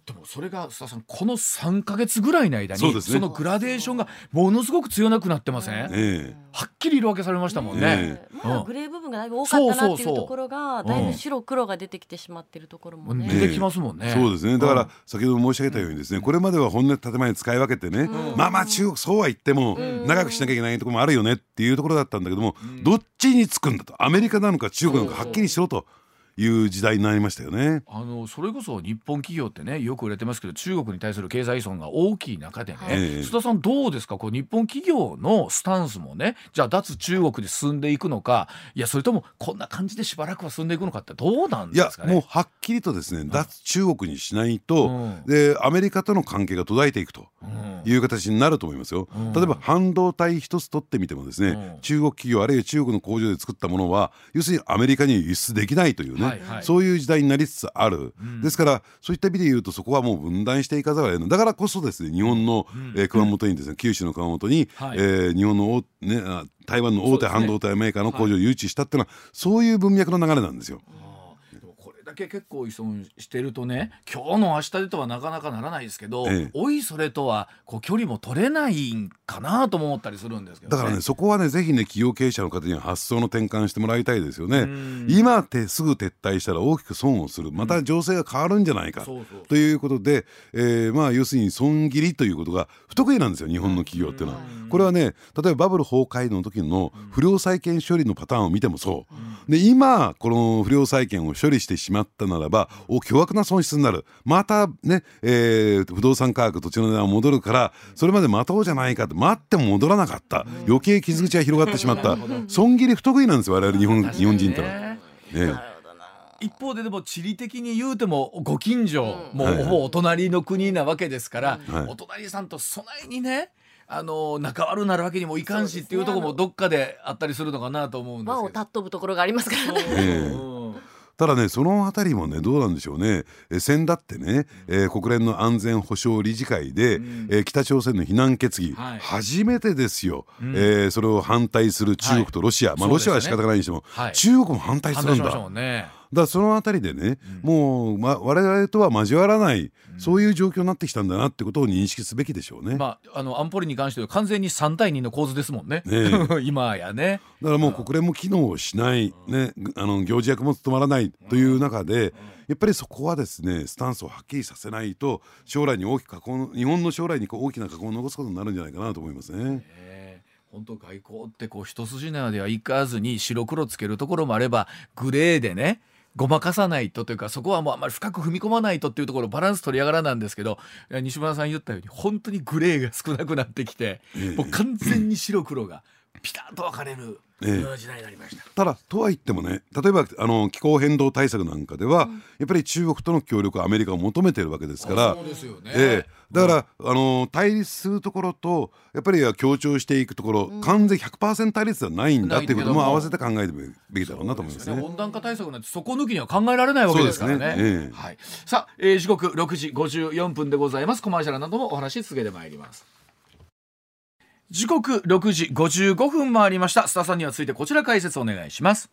でもそれが須田さんこの3か月ぐらいの間にそ,、ね、そのグラデーションがものすごく強くなってません、え。ー、はっきり色分けされましたもんね、え。ー、まだグレー部分がだいぶ多かったなっていうところがだいぶ白黒が出てきてしまっているところもね、出てきますもんね。そうですね。だから先ほど申し上げたようにですねこれまでは本音建前に使い分けてね、まあまあ中国そうは言っても長くしなきゃいけないところもあるよねっていうところだったんだけども、どっちにつくんだと？アメリカなのか中国なのかはっきりしろと。いう時代になりましたよね。あのそれこそ日本企業ってねよく売れてますけど中国に対する経済依存が大きい中でね、はい、須田さんどうですか？こう日本企業のスタンスもねじゃあ脱中国で進んでいくのかいやそれともこんな感じでしばらくは進んでいくのかってどうなんですかね？いやもうはっきりとですね、うん、脱中国にしないと、うん、でアメリカとの関係が途絶えていくという形になると思いますよ、うん、例えば半導体一つ取ってみてもですね、中国企業あるいは中国の工場で作ったものは要するにアメリカに輸出できないというね、はいはい、そういう時代になりつつある、うん、ですからそういった意味で言うとそこはもう分断していかざるを得ないだからこそですね日本の、うん、えー、熊本にですね九州の熊本に、はい、えー、日本の、ね、台湾の大手半導体メーカーの工場を誘致したっていうのはそういう文脈の流れなんですよ。け結構依存してるとね今日の明日でとはなかなかならないですけど、ええ、おいそれとはこう距離も取れないんかなと思ったりするんですけど、ね、だからねそこはねぜひね企業経営者の方には発想の転換してもらいたいですよね。今ってすぐ撤退したら大きく損をする。また情勢が変わるんじゃないか、ということで、えー、まあ要するに損切りということが不得意なんですよ日本の企業っていうのは。これはね例えばバブル崩壊の時の不良債権処理のパターンを見てもそう。で今この不良債権を処理してしまったならばお巨額な損失になる。またね、えー、不動産価格土地の値段戻るからそれまで待とうじゃないかって待っても戻らなかった。余計傷口が広がってしまった。損切り不得意なんですよ我々日本日本人ってのは。ね一方ででも地理的に言うてもご近所、うん。もうほぼお隣の国なわけですから、はい。お隣さんと備えにねあの仲悪なるわけにもいかんしっていうところもどっかであったりするのかなと思うんですけど。尊ぶところがありますからね。ただねそのあたりもねどうなんでしょうね。え先だってね、えー国連の安全保障理事会で、うん。えー北朝鮮の非難決議、はい。初めてですよ、うん。えーそれを反対する中国とロシア、まあ、ロシアは仕方がないにしても、はい。中国も反対するんだだからそのあたりでね、もう、ま、我々とは交わらない、そういう状況になってきたんだなってことを認識すべきでしょうね。まあ、あの安保理に関しては完全に3対2の構図ですもんね。ね <laughs> 今やね。だからもう国連も機能しない、ね、あの行事役も務まらないという中で、やっぱりそこはですねスタンスをはっきりさせないと将来に大きく過去日本の将来に大きな過去を残すことになるんじゃないかなと思いますね。えー本当外交ってこう一筋縄ではいかずに白黒つけるところもあればグレーでねごまかさないとというかそこはもうあんまり深く踏み込まないとっていうところバランス取りやがらなんですけど西村さん言ったように本当にグレーが少なくなってきて、ええ。もう完全に白黒がピタッと分かれる時代になりました。ただとは言ってもね例えばあの気候変動対策なんかでは、やっぱり中国との協力をアメリカが求めてるわけですからそうですよね、ええだから、あの対立するところとやっぱり強調していくところ、完全100%対立ではないんだっていうことも合わせて考えてべきだろうなと思いますね。温暖化対策なんて底抜きには考えられないわけですからね。ねええはい。さあ、えー時刻6時54分でございます。コマーシャルなどもお話し続けてまいります。時刻6時55分回りました。須田さんにはついてこちら解説お願いします。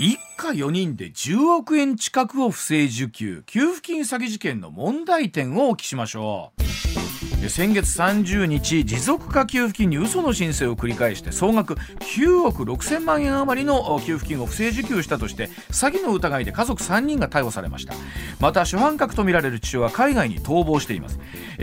一家4人で10億円近くを不正受給。給付金詐欺事件の問題点をお聞きしましょう。先月30日持続化給付金に嘘の申請を繰り返して総額9億6000万円余りの給付金を不正受給したとして詐欺の疑いで家族3人が逮捕されました。また主犯格とみられる父親は海外に逃亡しています。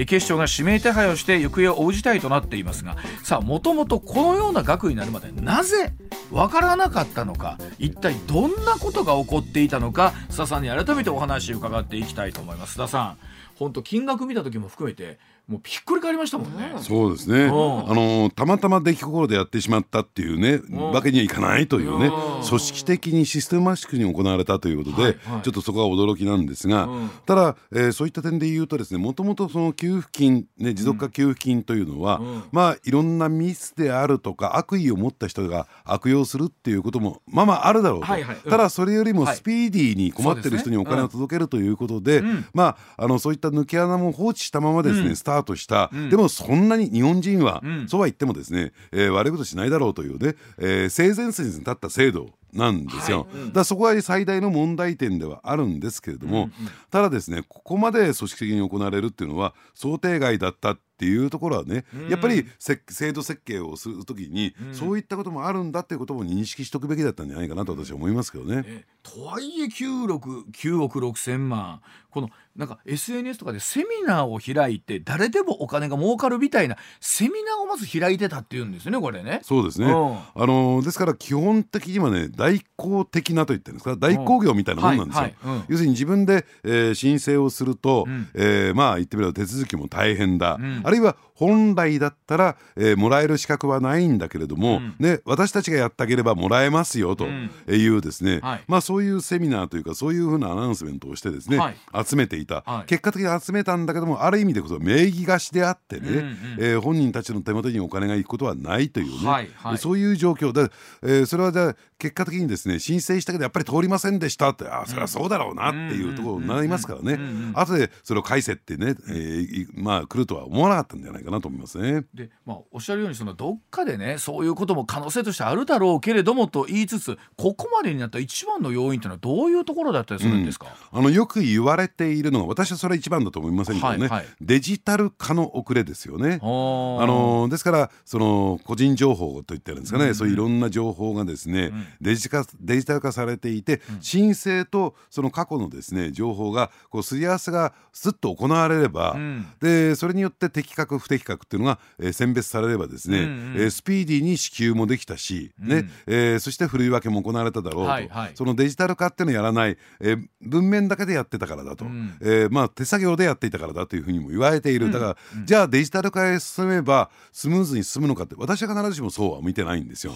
警視庁が指名手配をして行方を追う事態となっていますがさあもともとこのような額になるまでなぜ分からなかったのか一体どんなことが起こっていたのか須田さんに改めてお話を伺っていきたいと思います。須田さん本当金額見た時も含めてもうびっくり変わりましたもんね、そうですね、あん。のたまたま出来心でやってしまったっていうね、ん。わけにはいかないというね、うん。組織的にシステマチックに行われたということで、はいはい。ちょっとそこは驚きなんですが、うん。ただ、えーそういった点で言うとですねもともとその給付金、ね、持続化給付金というのは、うん。まあいろんなミスであるとか悪意を持った人が悪用するっていうこともまあまああるだろうと、はいはい。うん。ただそれよりもはい。スピーディーに困ってる人にお金を届けるということで、ん。まああのそういった抜け穴も放置したままですね、うん。スタートした、ん。でもそんなに日本人は、うん。そうは言ってもですね、えー悪いことしないだろうというね、えー性善説に立った制度なんですよ、はい。うん。だからそこが最大の問題点ではあるんですけれども、ただですねここまで組織的に行われるっていうのは想定外だったっていうところはね、やっぱりせ制度設計をするときに、そういったこともあるんだっていうことも認識しておくべきだったんじゃないかなと私は思いますけどね。ねとはいえ9億 ,9 億6千万。このなんか SNS とかでセミナーを開いて誰でもお金が儲かるみたいなセミナーをまず開いてたっていうんですよねこれね。そうですね、うん。あのですから基本的にはね代行的なと言ってるんですか？代行業みたいなもんなんですよ、要するに自分で、えー申請をすると、うん。えーまあ言ってみれば手続きも大変だ、ん。あるいは本来だったら、えーもらえる資格はないんだけれども、ん。ね、私たちがやってあげればもらえますよとん。いうですね、はい。まあそういうセミナーというかそういうふうなアナウンスメントをしてですね、はい。集めていた、はい。結果的に集めたんだけどもある意味でこそ名義貸しであってね、うんうん。えー本人たちの手元にお金が行くことはないというね、はいはい。そういう状況で、えーそれはじゃあ結果的にですね申請したけどやっぱり通りませんでしたってあそれはそうだろうなっていうところになりますからね。後でそれを返せってね、えーいまあ来るとは思わなかったんじゃないかなと思いますね。でまあ、おっしゃるようにそのどっかでねそういうことも可能性としてあるだろうけれどもと言いつつここまでになった一番の要因というのはどういうところだったりするんですか、あのよく言われているのは私はそれは一番だと思いませんけどね、はいはい。デジタル化の遅れですよね。あのですからその個人情報といってるんですかね、そういういろんな情報がですね、デジ化デジタル化されていて、申請とその過去のですね情報がこうすり合わせがすっと行われれば、ん。でそれによって的確不適格っていうのが、えー、選別されればですね、うえー、スピーディーに支給もできたし、うん、ねえー、そしてふるい分けも行われただろうと、そのデジタル化っていうのをやらない、えー、文面だけでやってたからだと、うん、えー、まあ、手作業でやっていたからだというふうにも言われている、だから、うん、じゃあデジタル化へ進めばスムーズに進むのかって私は必ずしもそうは見てないんですよ。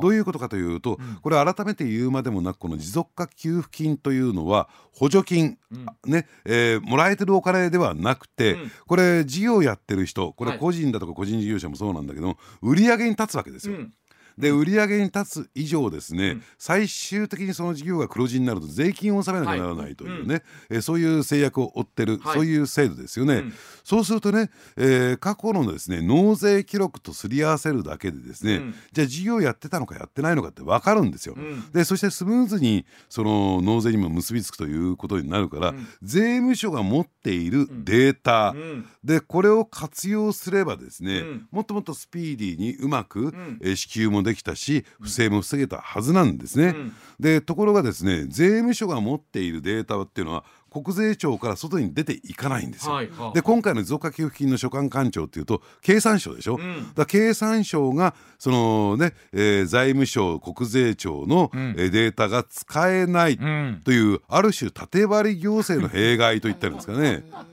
どういうことかというと、これ改めて言うまでもなくこの持続化給付金というのは補助金、ねえー、もらえてるお金ではなくて、これ事業やってる人これ個人だとか個人事業者もそうなんだけど売り上げに立つわけですよ。で売上に立つ以上ですね、うん、最終的にその事業が黒字になると税金を納めなきゃならないというね、はい。うん、えそういう制約を負ってる、はい、そういう制度ですよね、うん、そうするとね、えー、過去のですね納税記録とすり合わせるだけでですね、じゃあ事業やってたのかやってないのかって分かるんですよ、でそしてスムーズにその納税にも結びつくということになるから、税務署が持っているデータ、でこれを活用すればですね、もっともっとスピーディーにうまく、えー、支給もできたし不正も防げたはずなんですね。うん、でところがですね税務署が持っているデータっていうのは国税庁から外に出ていかないんですよ。はい、で今回の持続化給付金の所管官庁っていうと経産省でしょ、うん、だ経産省がそのね、えー、財務省国税庁の、うん、データが使えないという、うん、ある種縦割り行政の弊害といったんですかね。<laughs>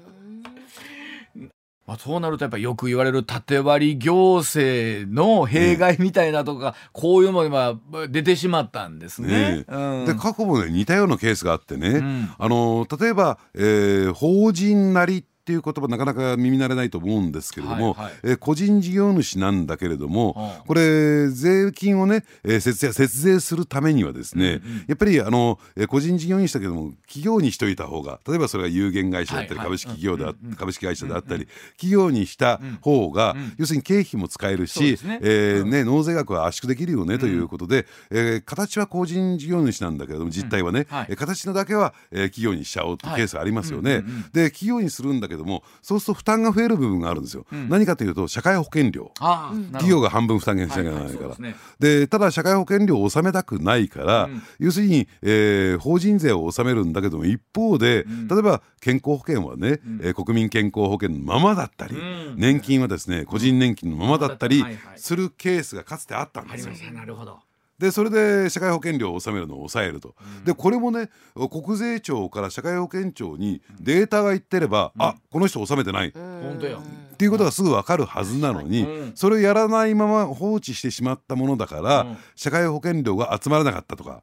まあ、そうなるとやっぱよく言われる縦割り行政の弊害みたいなとか、こういうものが出てしまったんですね。ねうん、で過去もね似たようなケースがあってね、うん、あの例えば、えー、法人なりっていう言葉なかなか耳慣れないと思うんですけれども、はいはい、えー、個人事業主なんだけれども、はあ、これ税金をね、えー、節節税するためにはですね、うんうん、やっぱりあの、えー、個人事業主だけども企業にしといた方が例えばそれが有限会社だったり株式企業株式会社であったり、企業にした方が、うん、要するに経費も使えるし、ね。えーね、納税額は圧縮できるよねということで、えー、形は個人事業主なんだけれども実態はね、はい、形のだけは、えー、企業にしちゃおうというケースがありますよね。で企業にするんだけどもそうすると負担が増える部分があるんですよ、うん、何かというと社会保険料。企業が半分負担しなきゃならないか。ら、はいはい、で、ね、ただ社会保険料を納めたくないから、うん、要するに、えー、法人税を納めるんだけども一方で、うん、例えば健康保険はね、うん、えー、国民健康保険のままだったり、年金はですね個人年金のままだったりするケースがかつてあったんですよ。なるほどでそれで社会保険料を納めるのを抑えると、うん、でこれもね国税庁から社会保険庁にデータがいってれば、うん、あこの人納めてない、本当やっていうことがすぐ分かるはずなのに、うん、それをやらないまま放置してしまったものだから、社会保険料が集まらなかったとか、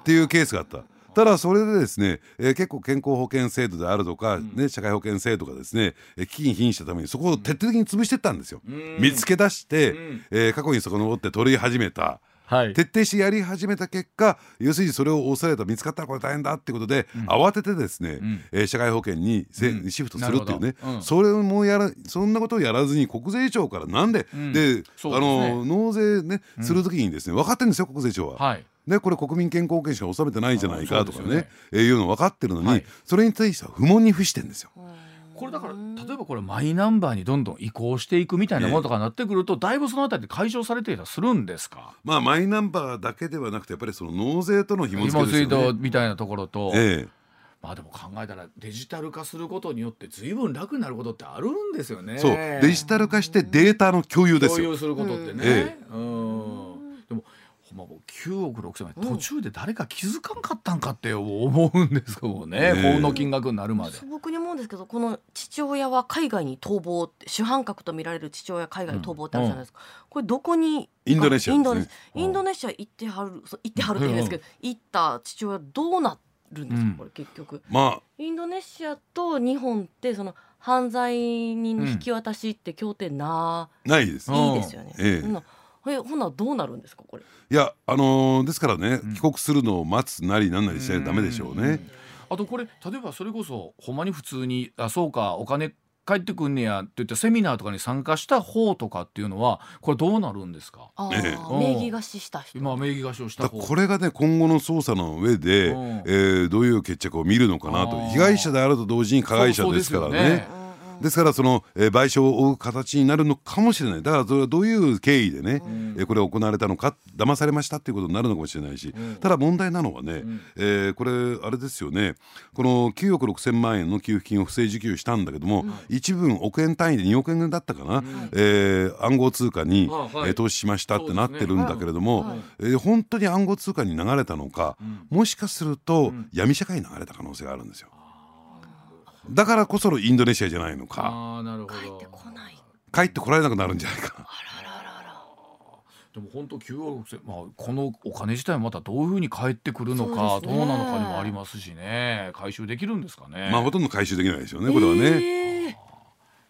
っていうケースがあった。ただそれでですね、えー、結構健康保険制度であるとか、うん、ね、社会保険制度がですね危機に瀕したためにそこを徹底的に潰していったんですよ。見つけ出して、えー、過去に遡って取り始めた。はい、徹底してやり始めた結果要するにそれを抑えた見つかったらこれ大変だってことで、うん、慌ててですね、うん、えー、社会保険にせ、うん、シフトするっていうね、それもやらそんなことをやらずに国税庁からなんで、で、ね、あの納税ねする時にですね分かってるんですよ国税庁は。はいね、これ国民健康保険しか納めてないじゃないかとかねね、えー、いうの分かってるのに、はい、それに対しては不問に付してんですよ。これだから例えばこれマイナンバーにどんどん移行していくみたいなものとかなってくると、だいぶそのあたりで解消されていたりするんですか、まあ、マイナンバーだけではなくてやっぱりその納税との紐付けですよね。みたいなところと、ええまあでも考えたらデジタル化することによって随分楽になることってあるんですよね。そうデジタル化してデータの共有ですよ。共有することってね。え、うんまあ、9億6千万途中で誰か気づかんかったんかって思うんですけどね、ね法の金額になるまで。素朴に思うんですけどこの父親は海外に逃亡主犯格と見られる父親海外に逃亡ってあるじゃないですか、うん、これどこにインドネシア、ね、インドネシア。行ってはる行ってはるって言うんですけど、行った父親どうなるんですか、これ結局、まあ、インドネシアと日本ってその犯罪人の引き渡しって協定な、ないです、いいですよね、えええほなどうなるんですかこれ？いやあのー、ですからね、帰国するのを待つなりなんなりしないとダメでしょうね。あとこれ例えばそれこそほんまに普通にあそうかお金帰ってくんねやって言ってセミナーとかに参加した方とかっていうのはこれどうなるんですか、ええ、名義貸しした人。今名義貸しをしたこれがね今後の捜査の上で、えー、どういう決着を見るのかなと。被害者であると同時に加害者ですからね。ですからその、えー賠償を負う形になるのかもしれない。だからそれはどういう経緯でね、えーこれ行われたのか騙されましたっていうことになるのかもしれないし、ただ問題なのはね、えーこれあれですよね。この9億6千万円の給付金を不正受給したんだけども、一部分億円単位で2億円だったかな、えー暗号通貨に、あはい。えー投資しましたってなってるんだけれども、そうですねえー本当に暗号通貨に流れたのか、もしかすると闇社会に流れた可能性があるんですよ。だからこそのインドネシアじゃないのか。ああなるほど。帰ってこない。帰ってこられなくなるんじゃないか。でも本当9億6千まあこのお金自体はまたどういうふうに返ってくるのかどうなのかにもありますしね。回収できるんですかね。まあほとんど回収できないですよねこれはね。え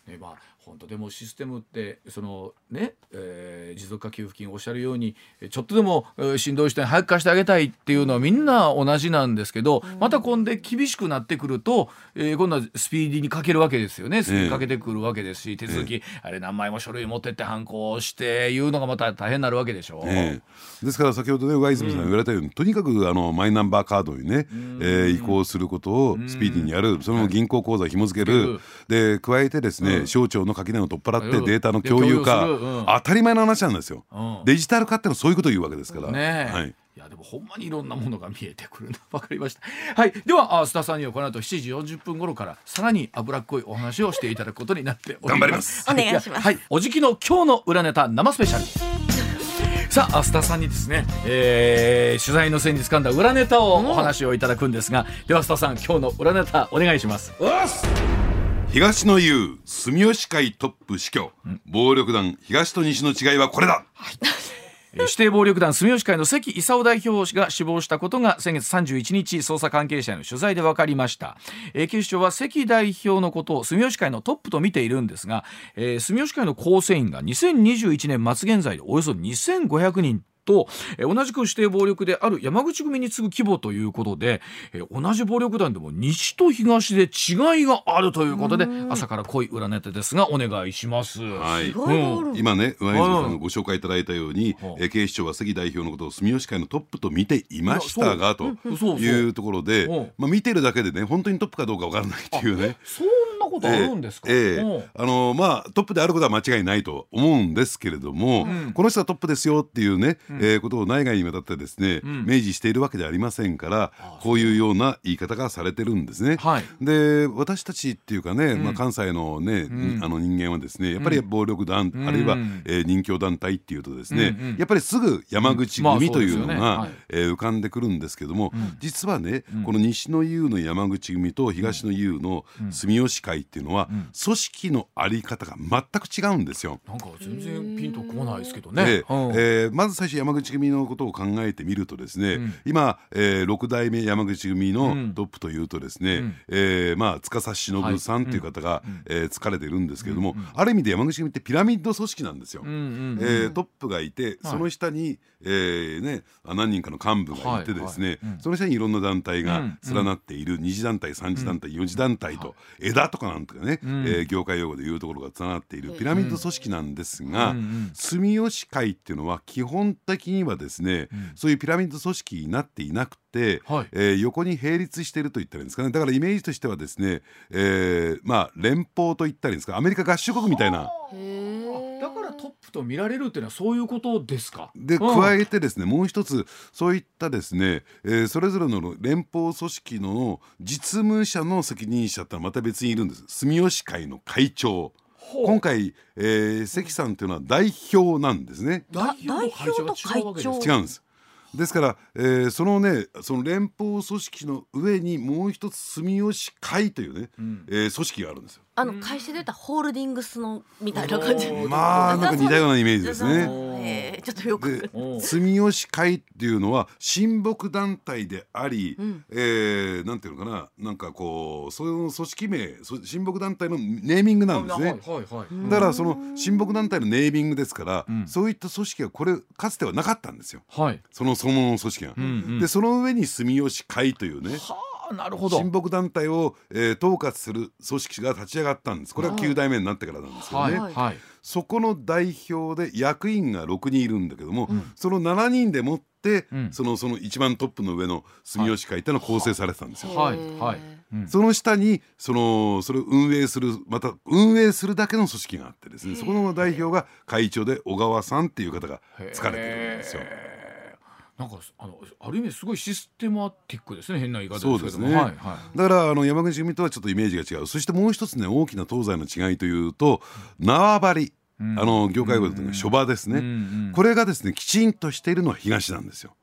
ー。ねまあ本当でもシステムってそのね、えー持続化給付金おっしゃるようにえちょっとでもえーしんどい人に早く貸してあげたいっていうのはみんな同じなんですけど、また今度厳しくなってくると、えー今度はスピーディーにかけるわけですよね。スピーディーにかけてくるわけですし、手続き、あれ何枚も書類持ってって反抗していうのがまた大変になるわけでしょ。う。ええ。ですから先ほどね上泉さんが言われたように、とにかくあのマイナンバーカードにね、えー移行することをスピーディーにやる、その銀行口座を紐付ける、で加えてですね、省庁の垣根を取っ払ってうん。データの共有化、で共有する。うん。当たり前の話なんですよ、うん。デジタル化ってのはそういうことを言うわけですから、ねえ、はい、いやでもほんまにいろんなものが見えてくるな。わかりました。はい。ではあ須田さんにはこの後7時40分頃からさらに脂っこいお話をしていただくことになっております。頑張ります。お願いします。はい。おじきの今日の裏ネタ生スペシャル。さあ須田さんにですね、えー取材の線に掴んだ裏ネタをお話をいただくんですが、では須田さん今日の裏ネタお願いします東の言う住吉会トップ死去、暴力団東と西の違いはこれだ。えー指定暴力団住吉会の関勲代表が死亡したことが先月31日捜査関係者への取材で分かりました、えー警視庁は関代表のことを住吉会のトップと見ているんですが、えー住吉会の構成員が2021年末現在でおよそ2500人と、えー同じく指定暴力である山口組に次ぐ規模ということで、えー同じ暴力団でも西と東で違いがあるということで朝から濃い裏ネタですがお願いします。はい。意外とあるん。だ今ね上泉さんがご紹介いただいたように、はいえー警視庁は関代表のことを住吉会のトップと見ていましたがというところでうん。まあ、見てるだけでね本当にトップかどうかわからないっていうね。そんなことあるんですか、ええあのまあトップであることは間違いないと思うんですけれども、この人はトップですよっていうね、えーことを内外にわたってですね、ん。明示しているわけではありませんからこういうような言い方がされてるんですね。はい。で私たちっていうかね、まあ、関西のね、ん。あの人間はですねやっぱり暴力団、うんあるいは、うん。えー人形団体っていうとですね、やっぱりすぐ山口まあ組とい。うのが、浮かんでくるんですけども、ん。実はね、うん。この西の優の山口組と東の優の住吉会っていうのは、ん。組織のあり方が全く違うんですよ。なんか全然ピンとこないですけどね。えーまず最初山口組のことを考えてみるとですね、うん。今、えー、6代目山口組のうん。トップというとですね、うん。えーまあ、司忍さんっていう方が、うん。えー疲れてるんですけれども、ある意味で山口組ってピラミッド組織なんですよ。うえートップがいて、その下に、えーね、あ何人かの幹部がいてですね、はいはい。うん。その下にいろんな団体がうん連なっている、二次団体三次団体、四次団体と、枝とかなんとかね、ん。えー業界用語で言うところが連なっているピラミッド組織なんですが、うんうん住吉会っていうのは基本的にはですね、そういうピラミッド組織になっていなくて、はい。えー横に並立していると言ったらいいんですかね。だからイメージとしてはですね、えーまあ連邦と言ったらいいんですかアメリカ合衆国みたいな。トップと見られるっていうのはそういうことですか？でうん。加えてですね、もう一つそういったですね、えーそれぞれの連邦組織の実務者の責任者ってまた別にいるんです。住吉会の会長。今回、えー関さんというのは代表なんですね。代表と会長？が違うんです。ですから、えーそのねその連邦組織の上にもう一つ住吉会というね、ん。えー組織があるんですよあの会社で言ったらホールディングスのみたいな感じまあなんか似たようなイメージですね。えーちょっとよく住吉会っていうのは親睦団体であり、んえーなんていうのかななんかこうそういう組織名そ親睦団体のネーミングなんですね。はいはいはい。だからその親睦団体のネーミングですから、んそういった組織がこれかつてはなかったんですよはい。そのそのものの組織が。んうんでその上に住吉会というねはあなるほど。親。睦団体を、えー統括する組織が立ち上がったんです。これは9代目になってからなんですけどね、はい。はい。そこの代表で役員が6人いるんだけども、その7人でもっって、うん。そのその一番トップの上の住吉会っていうのは構成されてたんですよ。はい。はい、うん。その下にそのそれを運営するまた運営するだけの組織があってですねそこの代表が会長で小川さんっていう方が疲れてるんですよ。なんかあのある意味すごいシステマティックですね変な言い方ですけども。そうですね。はいはい。だからあの山口組とはちょっとイメージが違う。そしてもう一つね大きな東西の違いというと縄張り、うん。あの業界語で言うと諸場ですね、うんうんこれがですねきちんとしているのは東なんですよ。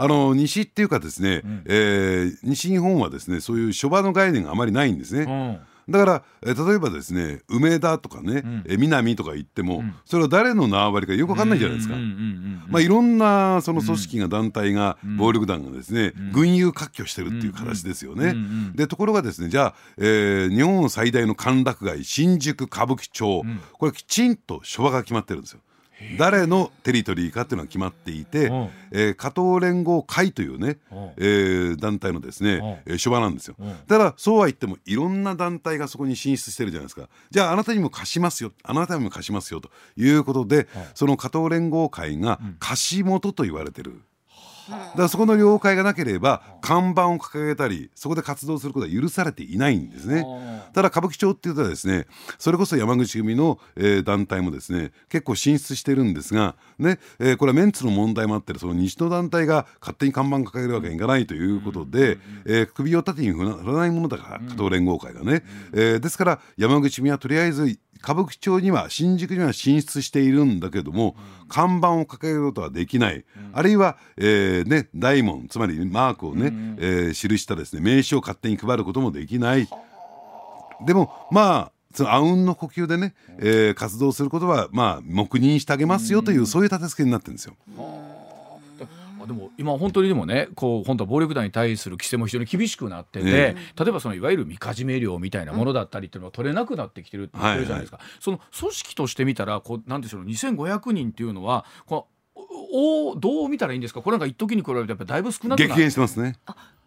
あ。の西っていうかですね、えー西日本はですねそういう諸場の概念があまりないんですね。うんだから、えー例えばですね梅田とかね、えー南とか言っても、それは誰の縄張りかよくわかんないじゃないですか。まあ、いろんなその組織が団体が、暴力団がですね、群雄割拠してるっていう形ですよね。でところがですねじゃあ、えー日本最大の歓楽街新宿歌舞伎町、これきちんと諸場が決まってるんですよ。誰のテリトリーかっていうのが決まっていて、うん。えー加藤連合会というね、うん。えー団体のですね、えー諸場なんですよ。ん。ただそうは言ってもいろんな団体がそこに進出してるじゃないですか。じゃああなたにも貸しますよ。あなたにも貸しますよということで、その加藤連合会が貸し元と言われてる。だからそこの了解がなければ看板を掲げたりそこで活動することは許されていないんですね。ただ歌舞伎町っていうとですねそれこそ山口組の、えー団体もですね結構進出してるんですがね、えーこれはメンツの問題もあってその西の団体が勝手に看板掲げるわけにいかないということで、えー首を縦に振ら振らないものだから加藤連合会がね、えーですから山口組はとりあえず歌舞伎町には新宿には進出しているんだけども、看板を掲げることはできない、あるいは、えーね、大門つまりマークをね、えー記したですね名刺を勝手に配ることもできない。でもまあそのあうんの呼吸でね、えー活動することはまあ黙認してあげますよという、そういう立て付けになってるんですよ。あでも今本当にでもねこう本当は暴力団に対する規制も非常に厳しくなってて、例えばそのいわゆるみかじめ料みたいなものだったりっていうのは取れなくなってきてるって言ってるじゃないですか、その組織として見たらこうなんでしょう2500人っていうのはこうおどう見たらいいんですか？これなんか一時に比べてやっぱだいぶ少なくな激変してますね。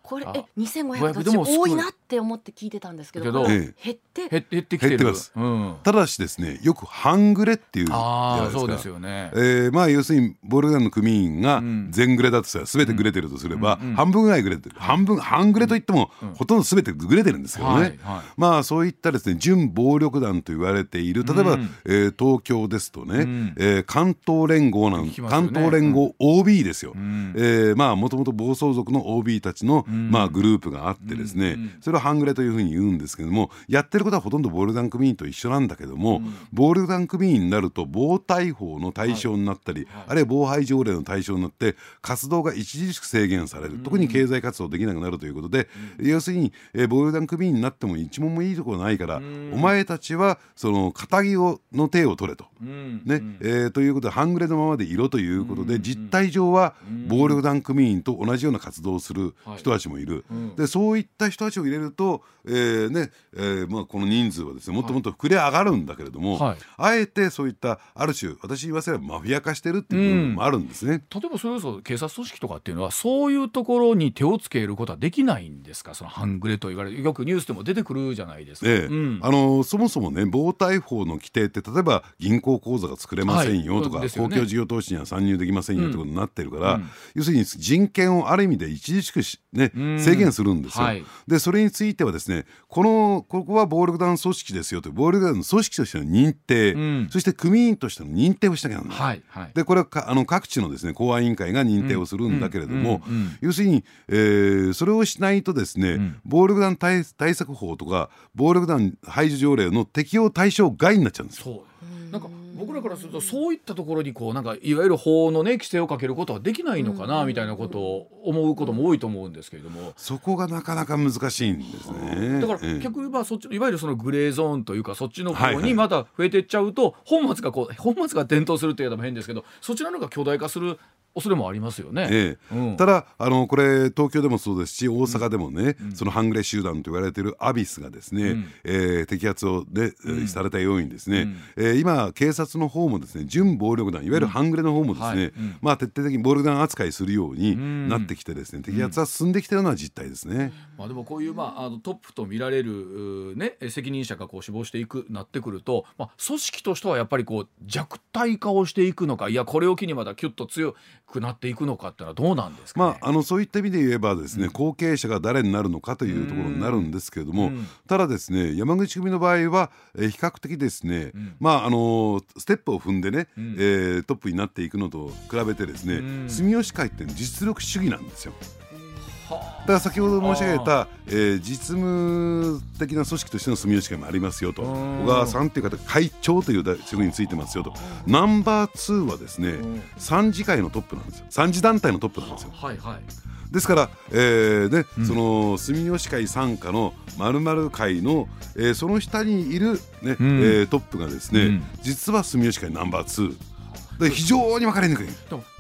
これあえ2500 500でも多いなって思って聞いてたんですけどけどこれえ減って。減減ってきてる。減ってます。うん、ただしですねよく半グレっていうじゃないですか。ああそうですよね、えーまあ要するに暴力団の組員がん。全グレだとしたら全てグレてるとすれば、半分ぐらいグレてる、半分半グレといっても、ほとんど全てグレてるんですけどね、はいはい。まあそういったですね準暴力団と言われている例えば、うんえー東京ですとね、ん。えー関東連合なん、関東連合 OB ですよ、ん。えーまあもともと暴走族の OB たちの、まあグループがあってですね、それを半グレというふうに言うんですけどもやってることはほとんど暴力団組員と一緒なんだけども、暴力団組員になると暴対法の対象になったり、あるいは防廃条例の対象になって活動が著しく制限される、特に経済活動できなくなるということで、要するに、えー暴力団組員になっても一問もいいところないから、お前たちはその仇をの手を取れと。うん。ね。えーということで半グレのままでいろということで、実態上は暴力団組員と同じような活動をする人たちもいる、でそういった人たちを入れると、えーねえーまあ、この人数はですねもっともっと膨れ上がるんだけれども、はい。あえてそういったある種私言わせればマフィア化してるっていう部分もあるんですね。例えばそれこそ警察組織とかっていうのはそういうところに手をつけることはできないんですか？その半グレと言われるよくニュースでも出てくるじゃないですか。ええ。うん。あのそもそもね防対法の規定って例えば銀行口座が作れませんよとか、はい。ね。公共事業投資には参入できませんよってことになってるから、要するに人権をある意味で著しくし、ねん制限するんですよ。はい。でそれについてはですねこのここは暴力団組織ですよと。いう暴力団の組織としての認定、ん。そして組員としての認定をしなきゃならない。はいはい。でこれはかあの各地のですね公安委員会が認定をするんだけれども、うんうんうん。要するに、えーそれをしないとですね、暴力団対対策法とか暴力団排除条例の適用対象外になっちゃうんですよ。そう。なんか僕らからするとそういったところにこうなんかいわゆる法のね規制をかけることはできないのかなみたいなことを思うことも多いと思うんですけれども。そこがなかなか難しいんですね。だからええ逆に言えばそっちいわゆるそのグレーゾーンというかそっちの方にまた増えていっちゃうと本末がこう本末が伝統するって言うのも変ですけどそちらの方が巨大化する恐れもありますよね。ええ。うん。ただあのこれ東京でもそうですし大阪でもね、その半グレ集団と言われているアビスがですね、えー摘発をで、えーされたようにですね、えー今警察の方もですね準暴力団いわゆる半グレの方もですね、はい。うん。まあ徹底的に暴力団扱いするようになってきてですね、摘発は進んできているのは実態ですね。まあ、でもこういう、まあ、あのトップと見られる、ね、責任者がこう死亡していくなってくると、まあ、組織としてはやっぱりこう弱体化をしていくのかいやこれを機にまたキュッと強くなっていくのかっていうのはどうなんですか、ね、まあ、あのそういった意味で言えばですね、後継者が誰になるのかというところになるんですけれども、ただですね山口組の場合は、えー、比較的ですね、まああのステップを踏んでね、えー、トップになっていくのと比べてですね、住吉会って実力主義なんですよ。だから先ほど申し上げた、えー、実務的な組織としての住吉会もありますよと。小川さんという方会長という職についてますよと。ナンバー2はですね三次会のトップなんですよ。三次団体のトップなんですよ。はいはい。ですから、えーね、うん、その住吉会傘下のまるまる会の、えー、その下にいるね、うん、えー、トップがですね、うん、実は住吉会ナンバー2。で非常に分かりにくい。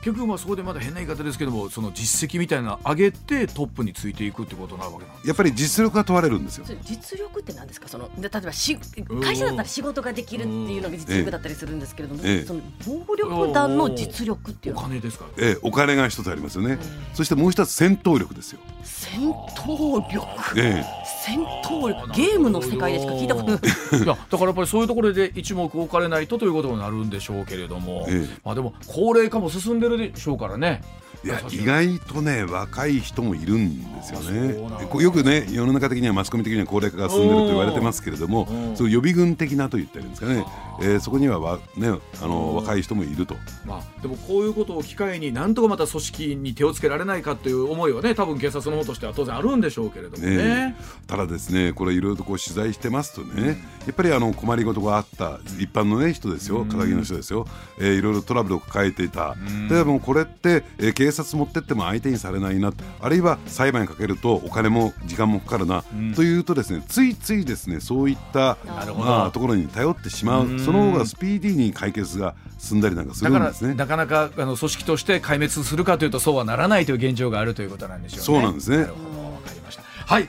結局まあそこでまだ変な言い方ですけどもその実績みたいな上げてトップについていくってことなわけなんやっぱり実力が問われるんですよ。実力って何ですか？その例えばし会社だったら仕事ができるっていうのが実力だったりするんですけれども、ええ、その暴力団の実力っていうお金ですか？ええ、お金が一つありますよね、そしてもう一つ戦闘力ですよ。戦闘力、ええ、戦闘力？ゲームの世界でしか聞いたことない。いやだからやっぱりそういうところで一目置かれないとということになるんでしょうけれども、ええ、まあでも高齢化も進んでるでしょうからね。いや意外とね若い人もいるんですよね。よくね世の中的にはマスコミ的には高齢化が進んでると言われてますけれどもそう予備軍的なと言ってるんですかね、えー、そこにはわ、ね、あの若い人もいると、まあ、でもこういうことを機会になんとかまた組織に手をつけられないかという思いはね多分警察の方としては当然あるんでしょうけれどもね、ね、ただですねこれいろいろとこう取材してますとね、やっぱりあの困りごとがあった一般の、ね、人ですよ。片桐の人ですよ、えー、いろいろトラブルを抱えていた、でもこれって、えー、警察持ってっても相手にされないなあるいは裁判にかけるとお金も時間もかかるな、というとですねついついですねそういったまあ、ところに頼ってしまう。その方がスピーディーに解決が進んだりなんかするんですね。なかなかあの組織として壊滅するかというとそうはならないという現状があるということなんでしょうね。そうなんですね。なるほど。わかりました。はい。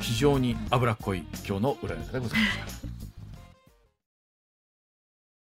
非常に脂っこい今日の裏ネタでございました。